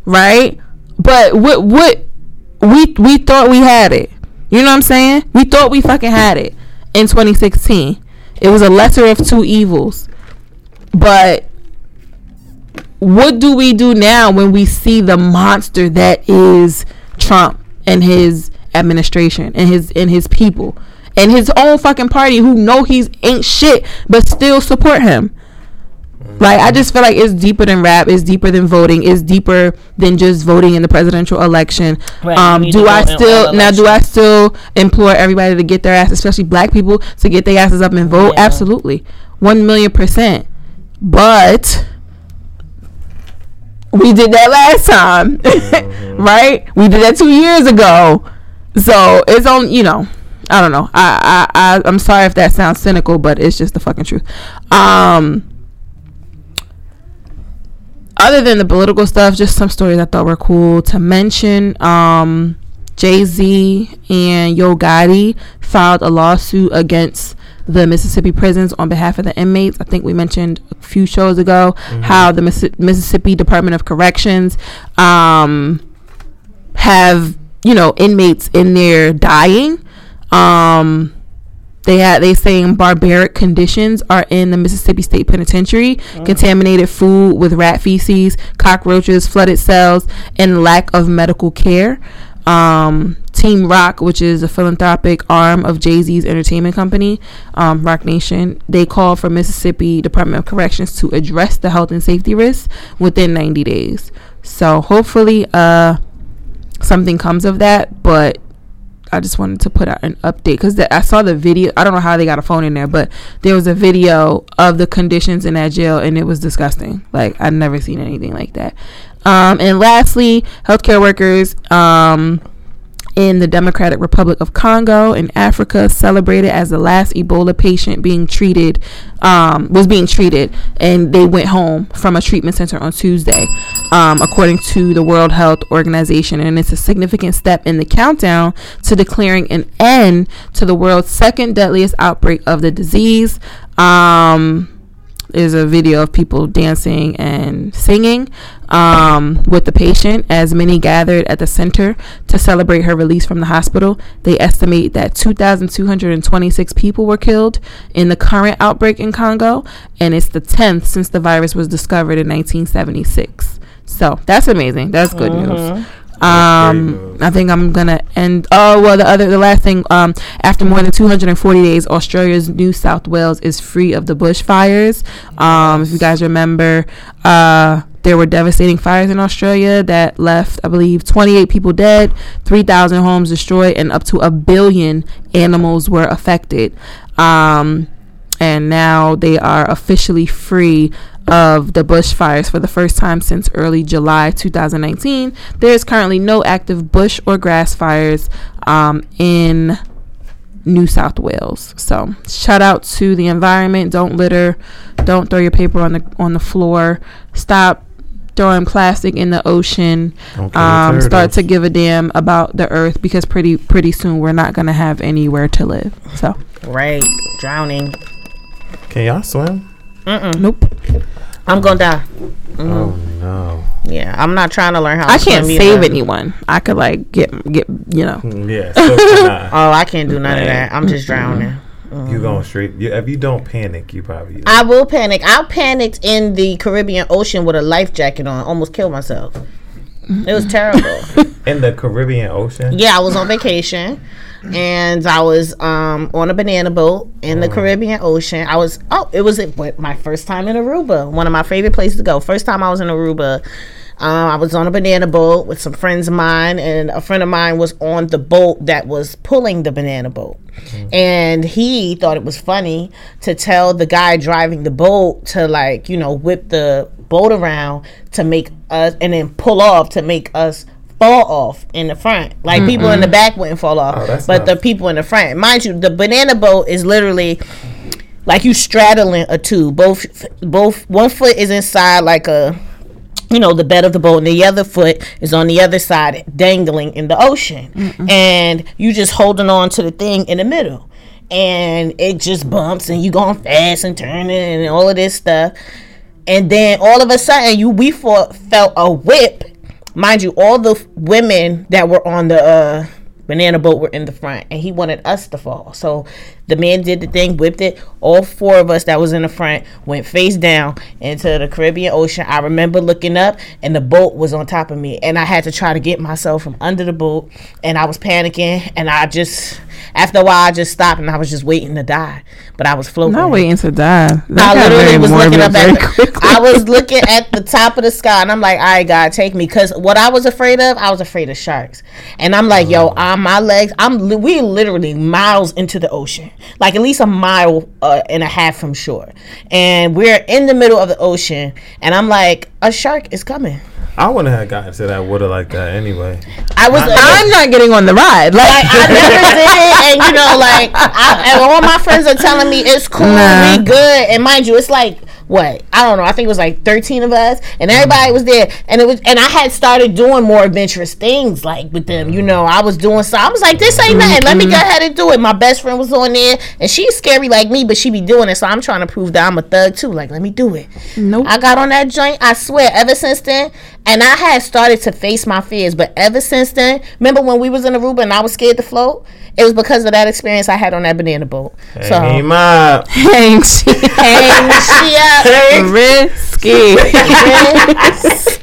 C: right? But what? What? We we thought we had it. You know what I'm saying? We thought we fucking had it in 2016. It was a lesser of two evils. But what do we do now when we see the monster that is Trump and his administration and his and his people and his own fucking party who know he's ain't shit but still support him? Like I just feel like it's deeper than rap, it's deeper than voting, it's deeper than just voting in the presidential election.
B: Right,
C: um, do I still now? Do I still implore everybody to get their ass, especially black people, to get their asses up and vote?
B: Yeah.
C: Absolutely, one million percent. But we did that last time, right? We did that two years ago. So it's on, you know. I don't know. I, I, I I'm sorry if that sounds cynical, but it's just the fucking truth. Um, other than the political stuff, just some stories I thought were cool to mention. Um, Jay Z and Yo Gotti filed a lawsuit against the Mississippi prisons on behalf of the inmates. I think we mentioned a few shows ago how the Missi- Mississippi Department of Corrections um, have you know inmates in there dying. Um, they had they saying barbaric conditions are in the Mississippi State Penitentiary, contaminated food with rat feces, cockroaches, flooded cells, and lack of medical care. Um, Team Roc, which is a philanthropic arm of Jay Z's entertainment company, um, Roc Nation, they call for Mississippi Department of Corrections to address the health and safety risks within 90 days. So hopefully, uh, something comes of that. But I just wanted to put out an update because I saw the video. I don't know how they got a phone in there, but there was a video of the conditions in that jail, and it was disgusting. Like I'd never seen anything like that. Um, and lastly, healthcare workers um, in the Democratic Republic of Congo in Africa celebrated as the last Ebola patient being treated um, was being treated, and they went home from a treatment center on Tuesday, um, according to the World Health Organization, and it's a significant step in the countdown to declaring an end to the world's second deadliest outbreak of the disease. Um, there's a video of people dancing and singing um, with the patient as many gathered at the center to celebrate her release from the hospital. They estimate that 2,226 people were killed in the current outbreak in Congo, and it's the 10th since the virus was discovered in 1976. So that's amazing. That's good news. Um, I think I'm gonna end. Oh well, the other, the last thing. Um, after more than 240 days, Australia's New South Wales is free of the bushfires. Um, if you guys remember, uh, there were devastating fires in Australia that left, I believe, 28 people dead, 3,000 homes destroyed, and up to a billion animals were affected. Um, and now they are officially free of the bushfires for the first time since early July 2019. There is currently no active bush or grass fires um, in New South Wales. So shout out to the environment. Don't litter. Don't throw your paper on the on the floor. Stop throwing plastic in the ocean.
D: Don't kill the
C: Um, start to give a damn about the earth because pretty pretty soon we're not gonna have anywhere to live. So
B: Right. Drowning.
D: Can y'all swim?
C: Nope.
B: I'm gonna die.
D: Oh mm-hmm. no.
B: Yeah. I'm not trying to learn how to
C: I can't
B: swim
C: save
B: either.
C: anyone. I could like get get you know.
D: Mm, yeah. So can I.
B: Oh, I can't do none of that. I'm just drowning.
D: you mm-hmm. going straight? You, if you don't panic, you probably.
B: I will panic. I panicked in the Caribbean Ocean with a life jacket on. Almost killed myself. It was terrible.
D: in the Caribbean Ocean.
B: yeah, I was on vacation and I was um, on a banana boat in the Caribbean Ocean. I was oh, it was my first time in Aruba. One of my favorite places to go. First time I was in Aruba. Um, I was on a banana boat with some friends of mine, and a friend of mine was on the boat that was pulling the banana boat. And he thought it was funny to tell the guy driving the boat to, like, you know, whip the boat around to make us, and then pull off to make us fall off in the front. Like, people in the back wouldn't fall off,
D: Oh,
B: but
D: not-
B: the people in the front. Mind you, the banana boat is literally like you straddling a tube. Both, both, one foot is inside like a you know the bed of the boat and the other foot is on the other side dangling in the ocean. And you just holding on to the thing in the middle. And it just bumps and you going fast and turning and all of this stuff. And then all of a sudden you we fought, felt a whip. Mind you all the f- women that were on the uh banana boat were in the front and he wanted us to fall. So the man did the thing whipped it all four of us that was in the front went face down into the caribbean ocean i remember looking up and the boat was on top of me and i had to try to get myself from under the boat and i was panicking and i just after a while i just stopped and i was just waiting to die but i was floating
C: Not waiting to die. That
B: I literally was looking up at. The. I was looking at the top of the sky, and I'm like, "All right, God, take me." Because what I was afraid of, I was afraid of sharks, and I'm like, "Yo, uh-huh. on my legs, I'm we literally miles into the ocean, like at least a mile uh, and a half from shore, and we're in the middle of the ocean, and I'm like, a shark is coming."
D: I wouldn't have gotten to that water like that anyway.
B: I was.
C: I'm not getting on the ride. Like,
B: like I never did it, and you know, like I, and all my friends are telling me it's cool,
C: Nah.
B: we good, and mind you, it's like what I don't know. I think it was like thirteen of us, and everybody was there, and it was, and I had started doing more adventurous things like with them. You know, I was doing so. I was like, this ain't nothing. Let me go ahead and do it. My best friend was on there, and she's scary like me, but she be doing it. So I'm trying to prove that I'm a thug too. Like, let me do it.
C: Nope.
B: I got on that joint. I swear, ever since then, and I had started to face my fears. But ever since then, remember when we was in Aruba and I was scared to float? It was because of that experience I had on that banana boat. So
D: Hey, ma.
C: hang shit.
B: hang she up,
C: Risky.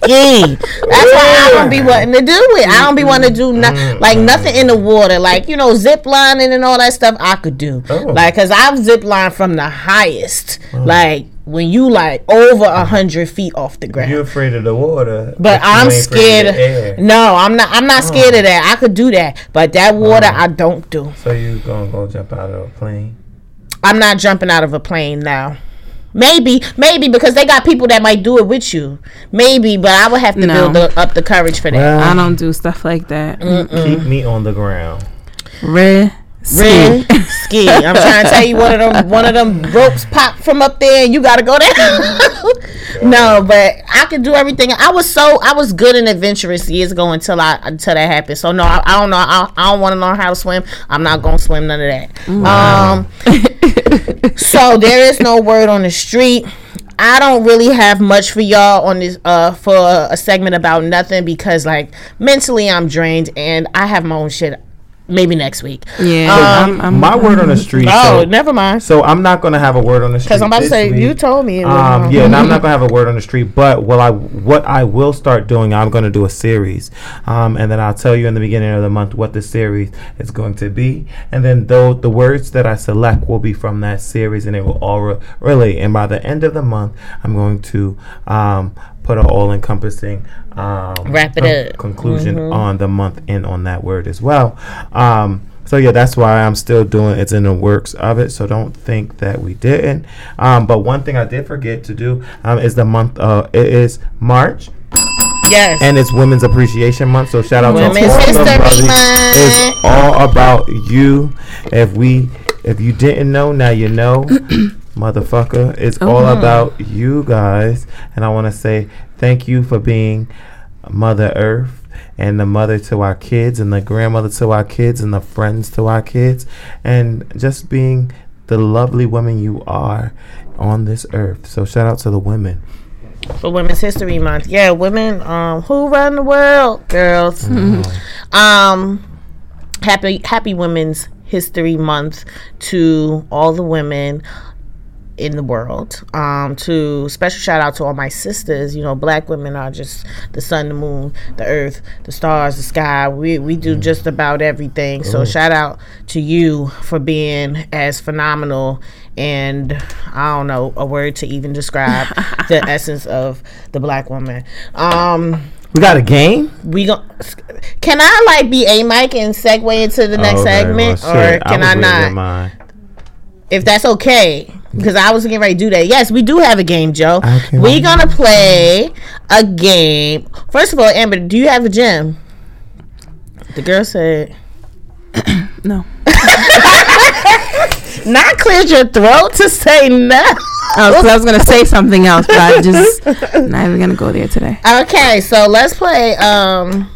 B: ski. That's why I don't be wanting to do it. I don't be wanting to do no, mm-hmm. like nothing in the water, like you know, zip lining and all that stuff. I could do,
D: Oh.
B: like, cause I've zip lined from the highest, mm. like when you like over a hundred feet off the ground.
D: You're afraid of the water,
B: But I'm scared.
D: of air.
B: No, I'm not. I'm not scared of that. I could do that, but that mm. water, I don't do.
D: So you gonna go jump out of a plane?
B: I'm not jumping out of a plane now. Maybe, maybe because they got people that might do it with you. Maybe, but I would have to
C: No.
B: build the, up the courage for that.
C: I don't do stuff like that.
D: Keep me on the ground.
C: Red.
B: Red ski. I'm trying to tell you, one of them, one of them ropes pop from up there, and you got to go down. no, but I could do everything. I was so I was good and adventurous years ago until I until that happened. So no, I, I don't know. I, I don't want to learn how to swim. I'm not gonna swim none of that. Um. so there is no word on the street. I don't really have much for y'all on this uh for a segment about nothing because like mentally I'm drained and I have my own shit. Maybe next week.
C: Yeah.
B: Um,
C: I'm, I'm,
D: My word on the street.
B: Oh,
D: so,
B: never mind.
D: so I'm not gonna have a word on the street.
B: Because I'm about to say
D: week.
B: you told me. It
D: Um, yeah, no, I'm not gonna have a word on the street, but what I what I will start doing, I'm gonna do a series, um, and then I'll tell you in the beginning of the month what the series is going to be, and then though the words that I select will be from that series, and it will all re- relate. And by the end of the month, I'm going to um, put an all-encompassing um,
B: Wrap it up.
D: conclusion on the month and on that word as well. Um, so yeah, that's why I'm still doing. It's in the works of it. So don't think that we didn't. Um, but one thing I did forget to do um, is the month. Uh, it is March
B: yes.
D: and it's Women's Appreciation Month. So shout out
B: Women's
D: to all the
B: History
D: brothers.
B: Month.
D: It's all about you. If we, if you didn't know, now you know. Motherfucker, it's all
B: Uh-huh.
D: about you guys, and I want to say thank you for being Mother Earth and the mother to our kids and the grandmother to our kids and the friends to our kids and just being the lovely woman you are on this earth. So shout out to the women.
B: for Women's History Month. Yeah, women um who run the world, girls. um happy happy Women's History Month to all the women in the world. Um, to special shout out to all my sisters. You know, black women are just the sun, the moon, the earth, the stars, the sky. We we do just about everything. So shout out to you for being as phenomenal and I don't know a word to even describe the essence of the black woman. Um,
D: We got a game.
B: we gon' Can I like be a mic and segue into the next
D: okay.
B: segment,
D: Well,
B: or can
D: was
B: I, not? If that's okay, because I was getting ready to do that. Yes, we do have a game, Joe.
D: Okay.
B: We gonna play a game. First of all, Amber, do you have a gym? The girl said,
C: no.
B: "Not cleared your throat to say no."
C: I was, I was gonna say something else, but I just not even gonna go there today.
B: Okay, so let's play um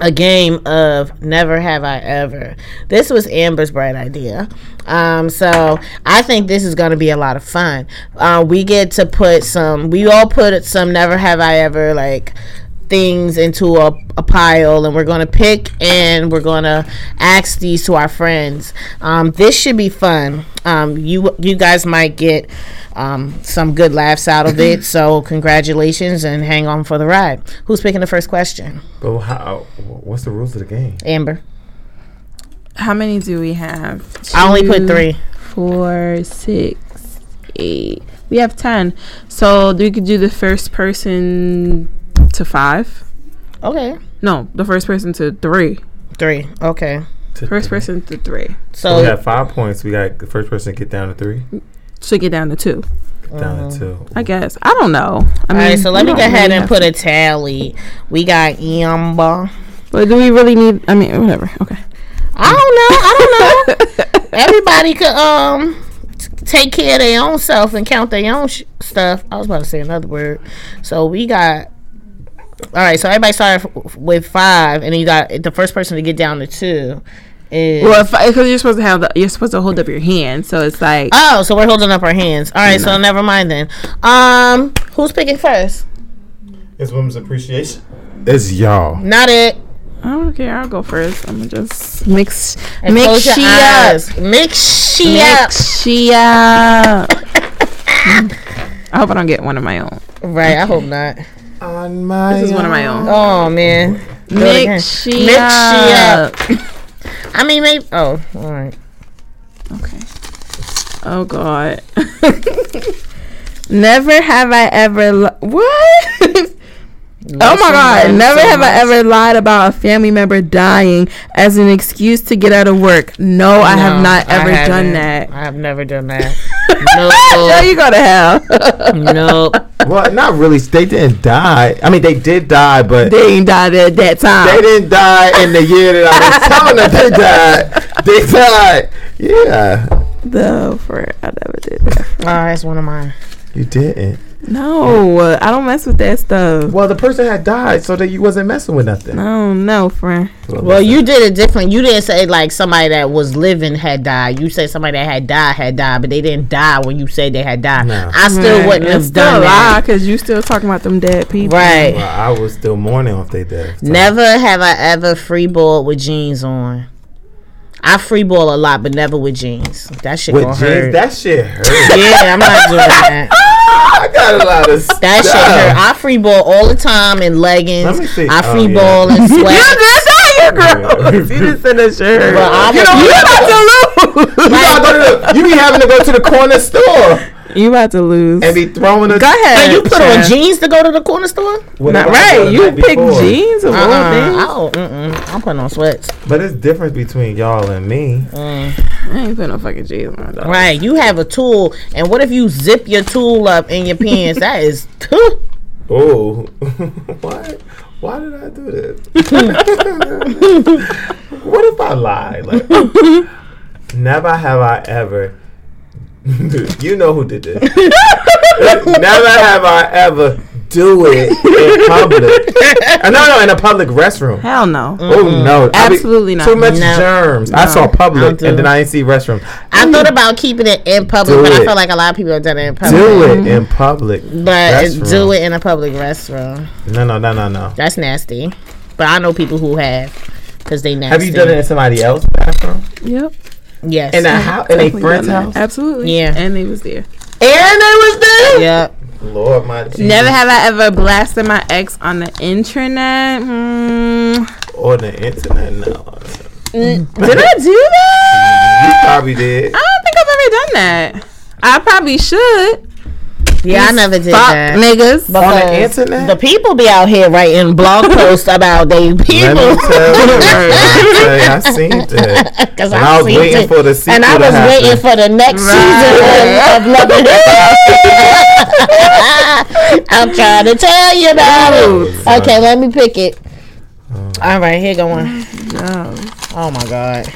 B: a game of never have I ever. This was Amber's bright idea. Um, so I think this is going to be a lot of fun. Uh, we get to put some. We all put some never have I ever like things into a, a pile and we're going to pick and we're going to ask these to our friends um, this should be fun um, you you guys might get um, some good laughs out of it so congratulations and hang on for the ride who's picking the first question
D: But how? What's the rules of the game?
B: amber
C: How many do we have?
B: i only put
C: Two,
B: three
C: four, six, eight. We have ten. So we could do the first person to five.
B: okay
C: No, the first person to three.
B: three okay
C: First person to three.
B: so
D: we got five points. We got the first person to get down to three.
C: So get down to two.
D: Get down to two.
C: I guess. I don't know. I
B: all right so let me go ahead and put a tally we got amber
C: But do we really need? I mean, whatever. Okay.
B: I don't know. I don't know. Everybody could um t- take care of their own self and count their own sh- stuff. I was about to say another word. So we got. All right, so everybody started f- with five, and then you got the first person to get down to two. Is
C: Well, because you're supposed to have the, you're supposed to hold up your hand, so it's like
B: oh, so we're holding up our hands. All right, so never mind then. Um, who's picking first?
D: It's Women's Appreciation. It's y'all.
B: Not it.
C: I don't care. I'll go first. I'm gonna just mix
B: And
C: mix
B: close your
C: she up.
B: Mix she up.
C: Mix she up. I hope I don't get one of my own.
B: Right. I hope not.
D: On my.
C: This is one of my own.
B: Oh man. Do it.
C: Mix she
B: Mix she
C: up.
B: I mean, maybe. Oh, all right.
C: Okay. Oh God. Never have I ever li- what? Oh my god, never have I ever lied about a family member dying as an excuse to get out of work. No, I have not ever done that.
B: I have never done that.
C: No, you go to hell.
B: no, no.
D: Well, not really. They didn't die. I mean, they did die, but
C: they didn't die at that time.
D: they didn't die in the year that I was telling them they died. They died. Yeah.
C: The for I never did that.
B: Oh, that's one of mine.
D: You didn't.
C: No, I don't mess with that stuff.
D: Well, the person had died, so that you wasn't messing with nothing.
C: No, no, friend.
B: Well, you did it different. You didn't say like somebody that was living had died. You said somebody that had died had died, but they didn't die when you said they had died.
D: No.
B: I still wouldn't
C: It's
B: have
C: still
B: done that.
C: because you still talking about them dead people.
B: Right.
D: Well, I was still mourning off they dead.
B: Never have I ever freeboard with jeans on. I freeball a lot, but never with jeans. That shit
D: With
B: gonna
D: jeans,
B: hurt.
D: that shit hurt.
B: yeah, I'm not doing that.
D: I got a lot of stuff.
B: That shit hurt. I free ball all the time in leggings.
D: Let me see.
B: I
D: Oh,
B: free
D: yeah.
B: ball in sweats.
C: you gross. you just said that shit.
B: But I
C: you you about to lose.
D: You, gotta go to the, you be having to go to the corner store
C: You about to lose.
D: and be throwing a.
C: Go ahead.
B: And you put on jeans to go to the corner store?
D: What
C: Not
D: if I go
C: right. You pick
D: before?
C: jeans of all
B: Uh-uh.
C: things.
B: Oh, mm-mm. I'm putting on sweats.
D: But it's different between y'all and me. Mm.
C: I ain't putting no fucking jeans on. Dog.
B: Right. You have a tool, and what if you zip your tool up in your pants? that is.
D: Oh, what? Why did I do this? what if I lied? Like, never have I ever. you know who did this. never have I ever do it in public. Uh, no, no, in a public restroom.
C: Hell no.
D: Oh no! I be-
C: Absolutely not.
D: Too much
B: No.
D: germs. I saw public,
B: do
D: and then. I didn't see restroom.
B: I thought about keeping it in public,
D: Do
B: but I
D: it.
B: feel like a lot of people have done it in public.
D: Do it in public.
B: But
D: restroom.
B: do it in a public restroom.
D: No, no, no, no, no.
B: That's nasty. But I know people who have, because they nasty.
D: Have you done it in somebody else's bathroom?
C: Yep.
B: Yes.
D: In a house? In a friend's house?
C: Absolutely.
B: Yeah.
C: And they was there.
D: And they was there.
B: Yep.
D: Lord, my Jesus.
C: Never have I ever blasted my ex on the internet. Hmm.
D: Or the internet. No,
C: Did I do that?
D: you probably did.
C: I don't think I've ever done that. I probably should.
B: Yeah, I never did
C: Fuck
B: that.
C: niggas.
D: On the
B: Because
D: internet.
B: The people be out here writing blog posts about they
D: Let me
B: people.
D: tell you, let me tell you, I seen that.
B: Cause
D: And I was
B: seen
D: waiting
B: it.
D: for the sequel
B: and I
D: to
B: was
D: happen.
B: waiting for the next
C: Right.
B: season of, of Love and I'm trying to tell you about it. Oh, okay, let me pick it. All right, here going.
C: No.
B: Oh, oh my god.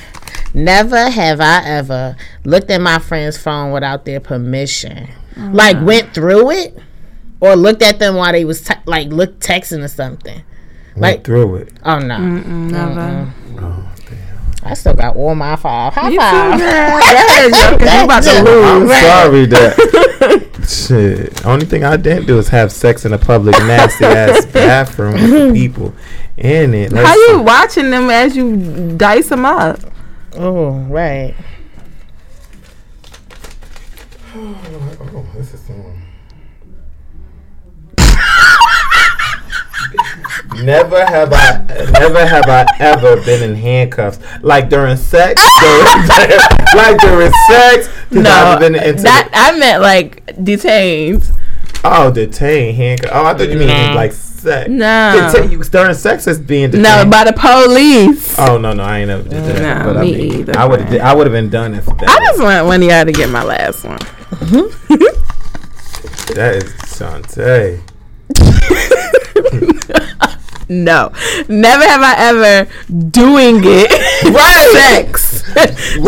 B: Never have I ever looked at my friend's phone without their permission. Mm. like went through it, or looked at them while they was te- like look texting or something.
D: Went
B: Like-
D: through it.
B: Oh no,
C: Never.
B: Oh, I still got all my five. High
C: You too,
B: five.
C: girl. Go ahead, you about to
B: That's-
C: lose.
D: I'm
B: Right.
D: sorry that. Shit. Only thing I didn't do is have sex in a public nasty ass bathroom with people in it.
C: How
D: Let's-
C: you watching them as you dice them up?
B: Oh right.
D: Oh, this is some- Never have I, never have I ever been in handcuffs. Like during sex, during, like during sex. 'cause I've been into
C: that I meant like detained.
D: oh detained handcuffs. Oh, I thought you mean
B: Nah.
D: like sex.
C: No.
D: Detain- you during sex is being detained.
C: No, by the police.
D: Oh no, no, I ain't ever did that.
C: Nah,
D: but I
C: me
D: mean,
C: either,
D: I would I would have been done if that.
C: I just want one of y'all to get my last one.
D: That is Shantae.
C: No, never have I ever doing it right sex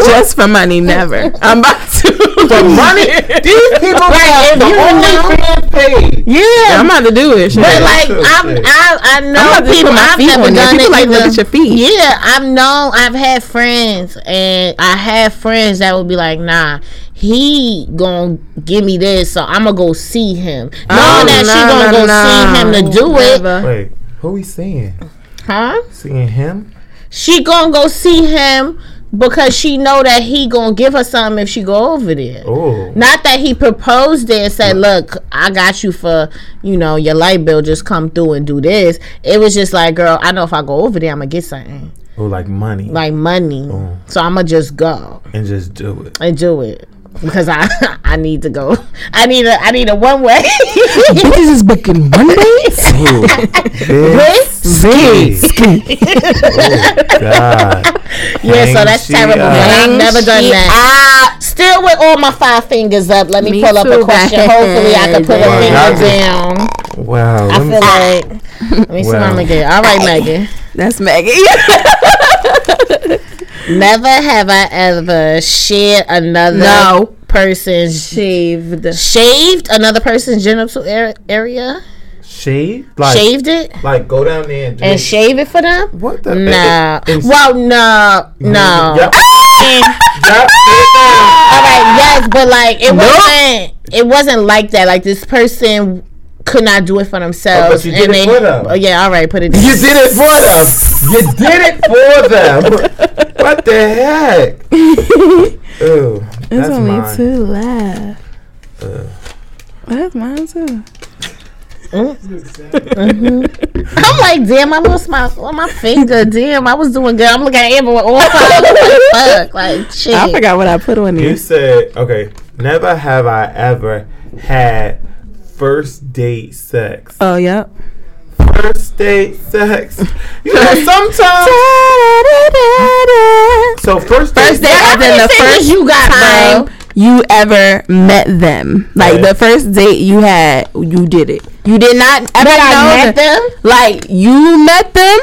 C: just for money. Never. I'm about to
D: For money, these people have
B: if
D: the
B: you
D: only paid.
B: Yeah,
C: I'm about to do it. Shit.
B: But like I'm, I, I
C: I'm
B: know
C: about to
B: people.
C: put my
B: I've
C: feet
B: never done
C: People
B: it.
C: like look at your feet.
B: Yeah, I've known. I've had friends, and I have friends that would be like, "Nah, he gonna give me this, so I'm gonna go see him." Knowing
C: Oh,
B: that she gonna
C: no,
B: go
C: no.
B: see him to do it,
C: Never.
D: Wait, who we seeing?
B: huh?
D: Seeing him?
B: She gonna go see him because she know that he gonna give her something if she go over there.
D: Oh,
B: Not that he proposed it and said, "Look, I got you for you know your light bill. Just come through and do this." It was just like, "Girl, I know if I go over there, I'm gonna get something
D: oh, like money,
B: like money,
D: Oh.
B: so I'm gonna just go
D: and just do it.
B: and do it." Because I I need to go. I need a I need a one way.
C: Bitches is booking one way.
D: Ooh,
B: This
D: ski. oh God.
B: Yeah, so that's terrible.
D: she
B: But. I've never done
C: that.
B: that. Still with all my five fingers up. Let me,
C: Me
B: pull up a question.
C: babe.
B: Hopefully, I can put
D: Wow,
B: a finger down.
D: Wow.
B: I
D: let me-
B: feel like. Let me see what
D: Wow.
B: I'm gonna get. All right, Megan.
C: That's Maggie.
B: Never have I ever shared another
C: No.
B: person's
C: Shaved.
B: shaved another person's genital area.
D: Shaved? like,
B: shaved it
D: like go down there and,
B: and shave it for them.
D: What the?
B: Nah.
D: it- it-
B: well, no, no.
D: Yep.
B: Ah!
D: Yep.
B: all right, yes, but like it wasn't. It wasn't like that. Like this person could not do it for themselves.
D: Oh, but you did
B: and
D: it
B: they,
D: for them.
B: Oh yeah, all right, put it.
D: You did it for them. You did it for them. what the heck? Ooh,
C: It's
D: that's
C: only
D: mine.
C: two left. That's mine too. Mm. Mm-hmm.
B: I'm like, damn, I lost my on my finger. Damn, I was doing good. I'm looking at Amber with all five. like, fuck, like shit.
C: I forgot what I put on
D: You
C: here.
D: said okay. Never have I ever had first date sex.
C: Oh, yep.
D: First date sex. You know, sometimes. So first date.
C: First date,
B: How
C: as in the first
B: you got,
C: time
B: bro?
C: you ever met them. Like
D: Yeah.
C: the first date you had, you did it. You did not ever
B: But I
C: know
B: met them.
C: Like you met them,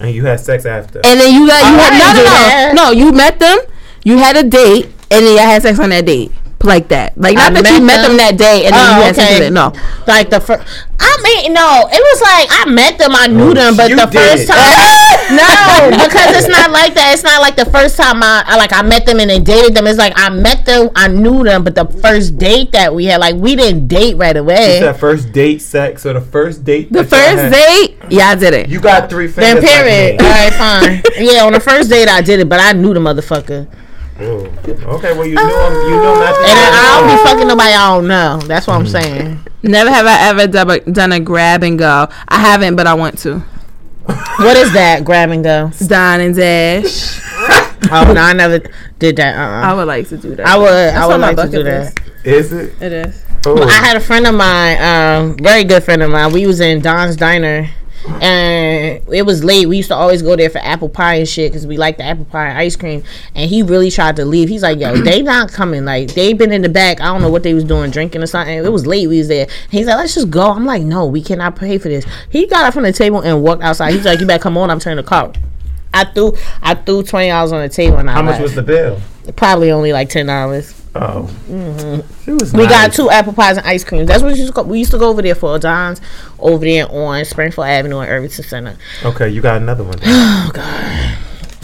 D: and you had sex after.
C: and then you got you oh,
B: I
C: had
B: didn't
C: no no no no. You met them, you had a date, and then you had sex on that date. Like that, like not
B: I
C: that you
B: met
C: met them
B: them?
C: that day and then
B: Oh,
C: you had sex
B: okay.
C: it. No,
B: Like the first, I mean, no, it was like I met them, I knew
D: Oh,
B: them, but the
D: did
B: first time, no, because it's not like that. It's not like the first time I, I like I met them and then dated them. It's like I met them, I knew them, but the first date that we had, like we didn't date right
D: It's
B: away.
D: that first date sex or the first date.
C: the first date, yeah, I did it.
D: You got three
B: Then
D: fingers.
B: period. All right, fine. Yeah, on the first date I did it, but I knew the motherfucker,
D: Ooh. Okay, well you know him. You know not to.
B: and I, I don't be fucking nobody I don't know. That's what I'm saying.
C: Never have I ever done a, done a grab and go. I haven't, but I want to.
B: What is that? Grab and go.
C: Dine and dash.
B: Oh no, I never did that. Uh,
C: I
B: uh
C: would like to do that.
B: I would. I would
C: my
B: like to
C: bucket
B: do
C: list.
B: that.
D: Is it?
C: It is.
D: Oh.
B: I had a friend of mine, um, very good friend of mine. We was in Don's Diner, and it was late. We used to always go there for apple pie and shit because we like the apple pie and ice cream. And he really tried to leave. He's like, "Yo, they not coming. Like they been in the back. I don't know what they was doing, drinking or something. It was late. We was there. He's like, let's just go. I'm like, no, we cannot pay for this. He got up from the table and walked outside. He's like, you better come on. I'm turning the car. I threw I threw twenty dollars on the table and I
D: How much was the bill?
B: probably only like ten dollars.
D: Oh, she was.
B: We got two apple pies and ice cream. That's what we used to go, we used to go over there for. Don's over there on Springfield Avenue in Irvington Center.
D: Okay, you got another one.
B: Oh God,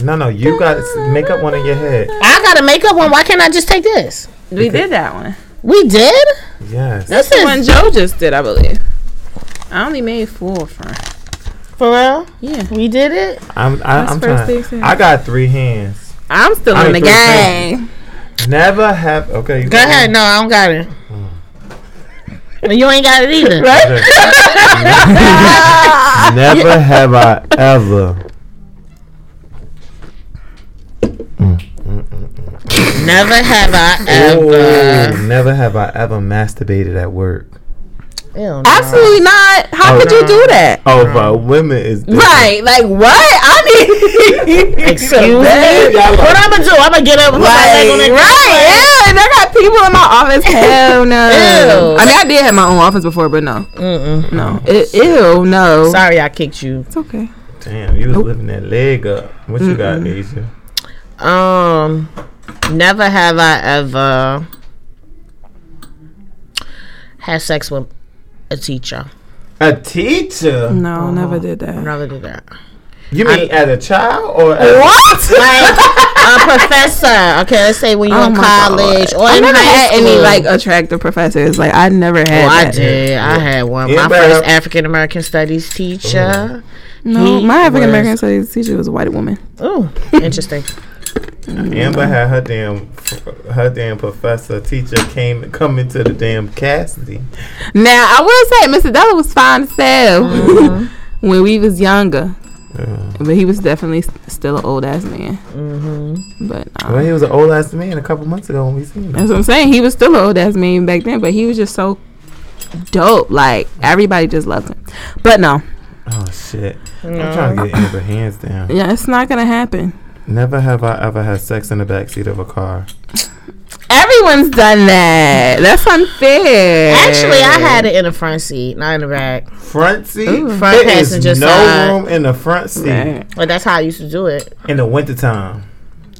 D: No, no, you got to make up one in your head.
B: I got a makeup one. Why can't I just take this?
C: We did that one.
B: We did.
D: Yes.
B: This
C: The
B: is
C: one Joe just did, I believe. I only made four for her.
B: for real.
C: Yeah.
B: We did it.
D: I'm. I,
C: That's
D: I'm trying. I got three hands.
C: I'm still
D: I
C: in the
D: ain't three
C: game.
D: Never have. Okay. You
B: Go ahead. No, I don't got it. Hmm. You ain't got it either. Right?
D: Never have I ever.
B: Never have I ever.
D: Ooh, never have I ever masturbated at work.
B: Ew, no.
C: Absolutely not. How
D: Oh,
C: could you do that?
D: Oh, but women is different.
C: Right. Like what? I mean
B: Excuse me. What I'm gonna do? I'm gonna get up. Put my leg on
C: Like,
B: that
C: right, yeah, and I got people in my office. Hell no.
B: Ew.
C: I mean, I did have my own office before, but no,
B: Mm-mm.
C: no. It, ew, no.
B: Sorry, I kicked you.
C: It's okay.
D: Damn, you was living that leg up. What you got, Asia?
B: Um, never have I ever had sex with a teacher.
D: A teacher?
C: No, never did that.
B: never did that.
D: You mean as a child or as
C: What?
B: Like a professor. Okay, let's say when you're
C: Oh
B: in college
C: God.
B: or
C: I
B: in
C: never
B: high
C: had
B: school.
C: any like attractive professors. Like I never had.
B: Oh, I
C: that.
B: did. I had one.
D: Yeah,
B: My
D: but-
B: first African American studies teacher. Oh.
C: No,
B: He
C: my African American studies teacher was a white woman.
B: Oh, interesting.
D: Amber had her damn her damn professor teacher came come into the damn Cassidy.
C: Now I will say, Mr. Della was fine as hell
B: Mm-hmm.
C: when we was younger,
D: Yeah.
C: but he was definitely s- still an old ass man.
B: Mm-hmm.
C: But uh,
D: Well, he was an old ass man a couple months ago when we seen him.
C: That's what I'm saying. He was still an old ass man back then, but he was just so dope. Like everybody just loved him. But no,
D: Oh shit! I'm trying to get Amber hands down.
C: yeah, it's not gonna happen.
D: Never have I ever had sex in the backseat of a car.
C: Everyone's done that. That's unfair.
B: Actually, I had it in the front seat, not in the back.
D: Front seat.
C: Ooh.
B: Front
D: There is
B: passenger
D: no
B: side.
D: room in the front seat
C: Right.
B: But that's how I used to do it.
D: in the wintertime.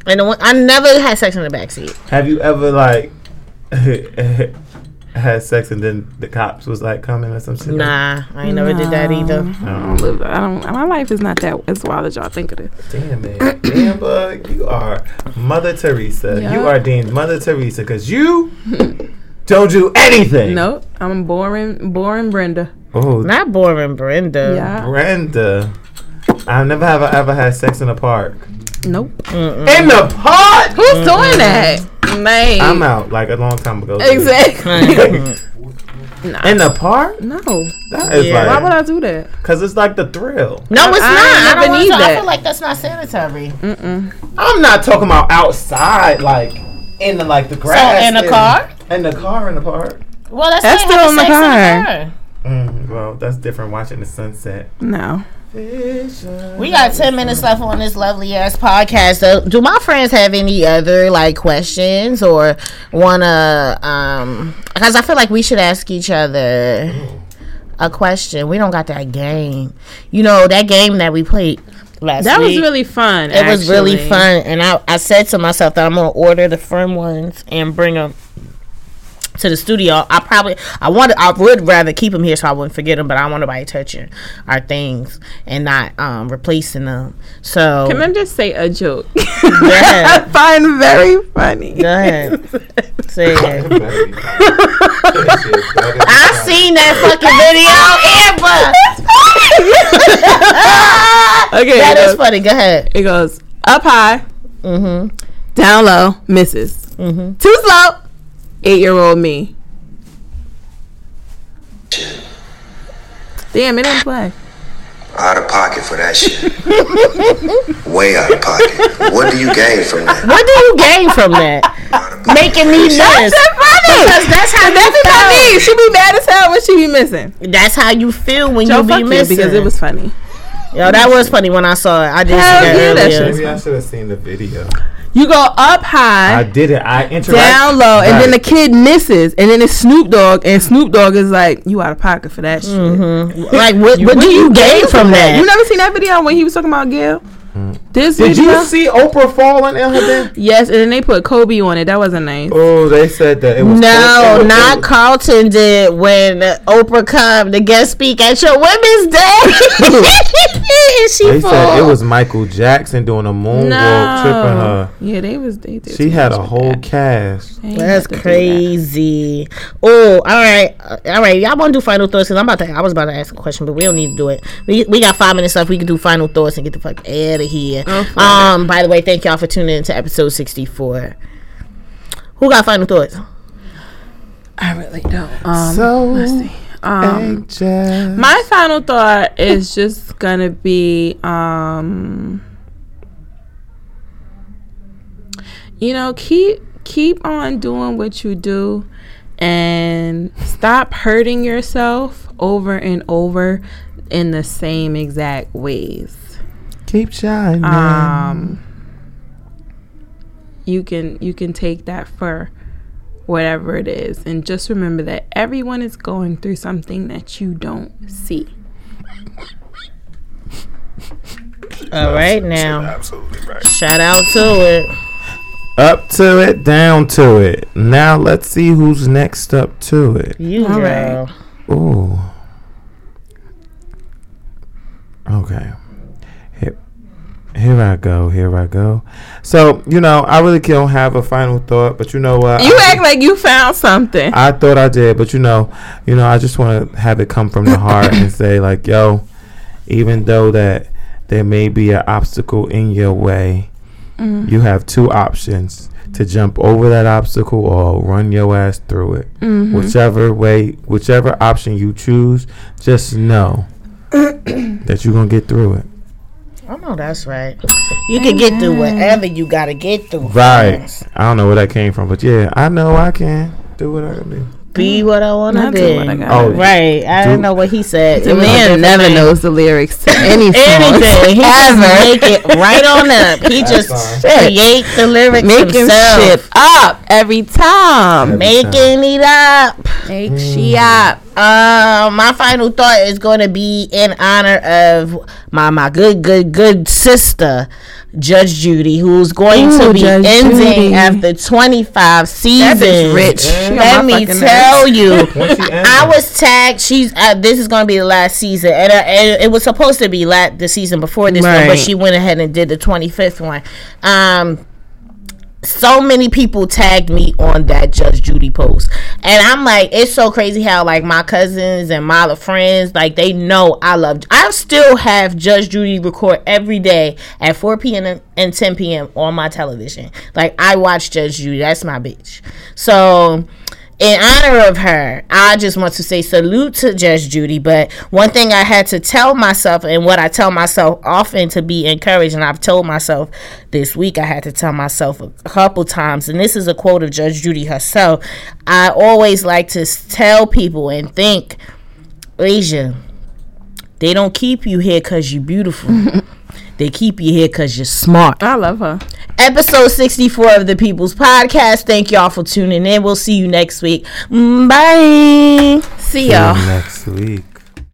B: And the one, I never had sex in the back seat.
D: Have you ever like had sex and then the cops was like coming or some shit?
B: Nah, I ain't never did that either. Oh.
C: I don't live. I don't. My life is not that as wild as y'all think it is.
D: Damn man, Amber, you are Mother Teresa.
C: Yeah.
D: You are deemed Mother Teresa because you don't do anything.
C: Nope. I'm boring. Boring Brenda.
D: Oh,
B: Not boring, Brenda.
C: Yeah.
D: Brenda. I never have I ever had sex in a park.
C: Nope.
D: In the park?
C: Who's doing that? Man.
D: I'm out like a long time ago.
C: Exactly. nah.
D: In the park?
C: no.
D: That is
B: Yeah.
C: Why would I do that?
D: because it's like the thrill.
B: No, it's
C: I
B: not. I,
C: never
B: don't want
C: need
B: to, I feel like that's not sanitary. Mm-mm.
D: I'm not talking about outside, like in the like the grass.
B: So in the car?
D: In the car in the park.
B: Well, that's,
C: That's
B: like
C: still
B: having
C: in the car.
D: Mm, well, that's different. Watching the sunset.
C: No.
B: We got 10 minutes left on this lovely ass podcast. So, do my friends have any other like questions or want to um because I feel like we should ask each other a question. We don't got that game. You know, that game that we played last
C: That was really fun.
B: it was really fun and I, I said to myself that I'm going to order the firm ones and bring them to the studio. I probably I want I would rather keep them here so I wouldn't forget them, but I don't want nobody touching our things and not um replacing them. So
C: Can I just say a joke?
B: go ahead.
C: I find very funny.
B: Go ahead. Say it. I
D: I
B: seen that fucking video, Amber.
C: Okay,
B: that
C: it
B: is
C: goes,
B: funny. Go ahead.
C: it goes up high,
B: Mm-hmm.
C: down low, misses.
B: Mm-hmm.
C: Too slow, eight year old me. Damn, it didn't play.
F: Out of pocket for that shit. Way out of pocket. What do you gain from that?
B: What do you gain from that? Making me miss.
C: That's funny.
B: Because that's how
C: That's
B: you
C: what I mean. She be mad as hell when she be missing.
B: That's how you feel when
C: Joe,
B: you
C: fuck
B: be
C: you
B: missing.
C: because it was funny.
B: Yo, that was funny when I saw it. I did
C: Hell
B: see that
C: yeah, that
B: earlier.
C: shit
D: Maybe I should have seen the video.
C: You go up high.
D: I did it. I interacted.
C: down low, and then the kid misses, and then it's Snoop Dogg, and Snoop Dogg is like, "You out of pocket for that shit." Mm-hmm.
B: like, what, what do you gain from that?
C: You never seen that video when he was talking about Gayle? This
D: Did
C: video,
D: you see Oprah falling in her bed?
C: yes, and then they put Kobe on it. That wasn't nice.
D: Oh, they said that it was.
B: No,
D: it
B: not Carlton did when Oprah come to guest speak at your women's day. and she
D: They said it was Michael Jackson doing a moonwalk, tripping her.
C: Yeah, they was. They did.
D: She had a whole
C: that.
D: cast.
B: That's
C: have to do that.
B: crazy. Oh, all right, all right. Y'all want to do final thoughts? Cause I'm about to. I was about to ask a question, but we don't need to do it. We we got five minutes left. We can do final thoughts and get the fuck out of here. um. By the way, thank y'all for tuning into episode 64. Who got final thoughts?
C: I really don't. Um,
D: so,
C: let's see. Um,
D: anxious.
C: my final thought is just gonna be, um, you know, keep keep on doing what you do, and stop hurting yourself over and over in the same exact ways.
D: Keep shining.
C: um you can you can take that for whatever it is and just remember that everyone is going through something that you don't see
B: All right, now
A: Absolutely right.
B: shout out to it.
D: up to it, down to it. Now let's see who's next up to it.
B: You
C: All
B: girl.
D: Ooh. Okay. Here, I go. Here I go. So you know, I really don't have a final thought, but you know what?
C: you
D: I,
C: act like you found something
D: I thought I did, but you know, you know, I just want to have it come from the heart and say like, yo, even though that there may be an obstacle in your way, mm. you have two options to jump over that obstacle or run your ass through it. Mm-hmm. Whichever way, whichever option you choose, just know that you're gonna get through it.
B: I know that's right. You can get through whatever you gotta get through.
D: Right.
B: friends.
D: I don't know where that came from, but yeah, I know I can do what I can do.
B: Be what I wanna be.
C: do what I gotta
D: Oh.
B: Right. I
D: Do-
B: don't know what he said.
C: the
B: It was a
C: man never
B: name.
C: knows the lyrics to any song
B: anything. He just make it right on up. He just
D: fine.
B: create the lyrics
C: making
B: himself.
C: shit up every time
B: Making it up.
C: make shit up
B: Uh, my final thought is going to be in honor of my my good good good sister Judge Judy, who's going to be
C: Judge
B: ending
C: Judy.
B: after 25 seasons.
C: bitch rich. She
B: Let me
C: fucking
B: tell you,
D: When.
B: I was tagged. She's uh, this is going to be the last season, and, uh, and it was supposed to be la- the season before this one, but she went ahead and did the 25th one. Um, so many people tagged me on that Judge Judy post. And I'm like, it's so crazy how like my cousins and my friends, like they know I love I still have Judge Judy record every day at 4 p.m. and 10 p.m. on my television. Like I watch Judge Judy. That's my bitch. So in honor of her, I just want to say salute to Judge Judy. But one thing I had to tell myself, and what I tell myself often to be encouraged, and I've told myself this week, I had to tell myself a couple times, and this is a quote of Judge Judy herself. I always like to tell people and think, Asia, they don't keep you here because you're beautiful. they keep you here because you're smart.
C: i love her
B: Episode 64 of the People's Podcast. Thank y'all for tuning in. We'll see you next week. Mm, Bye.
C: see
D: See you
C: y'all
D: next week.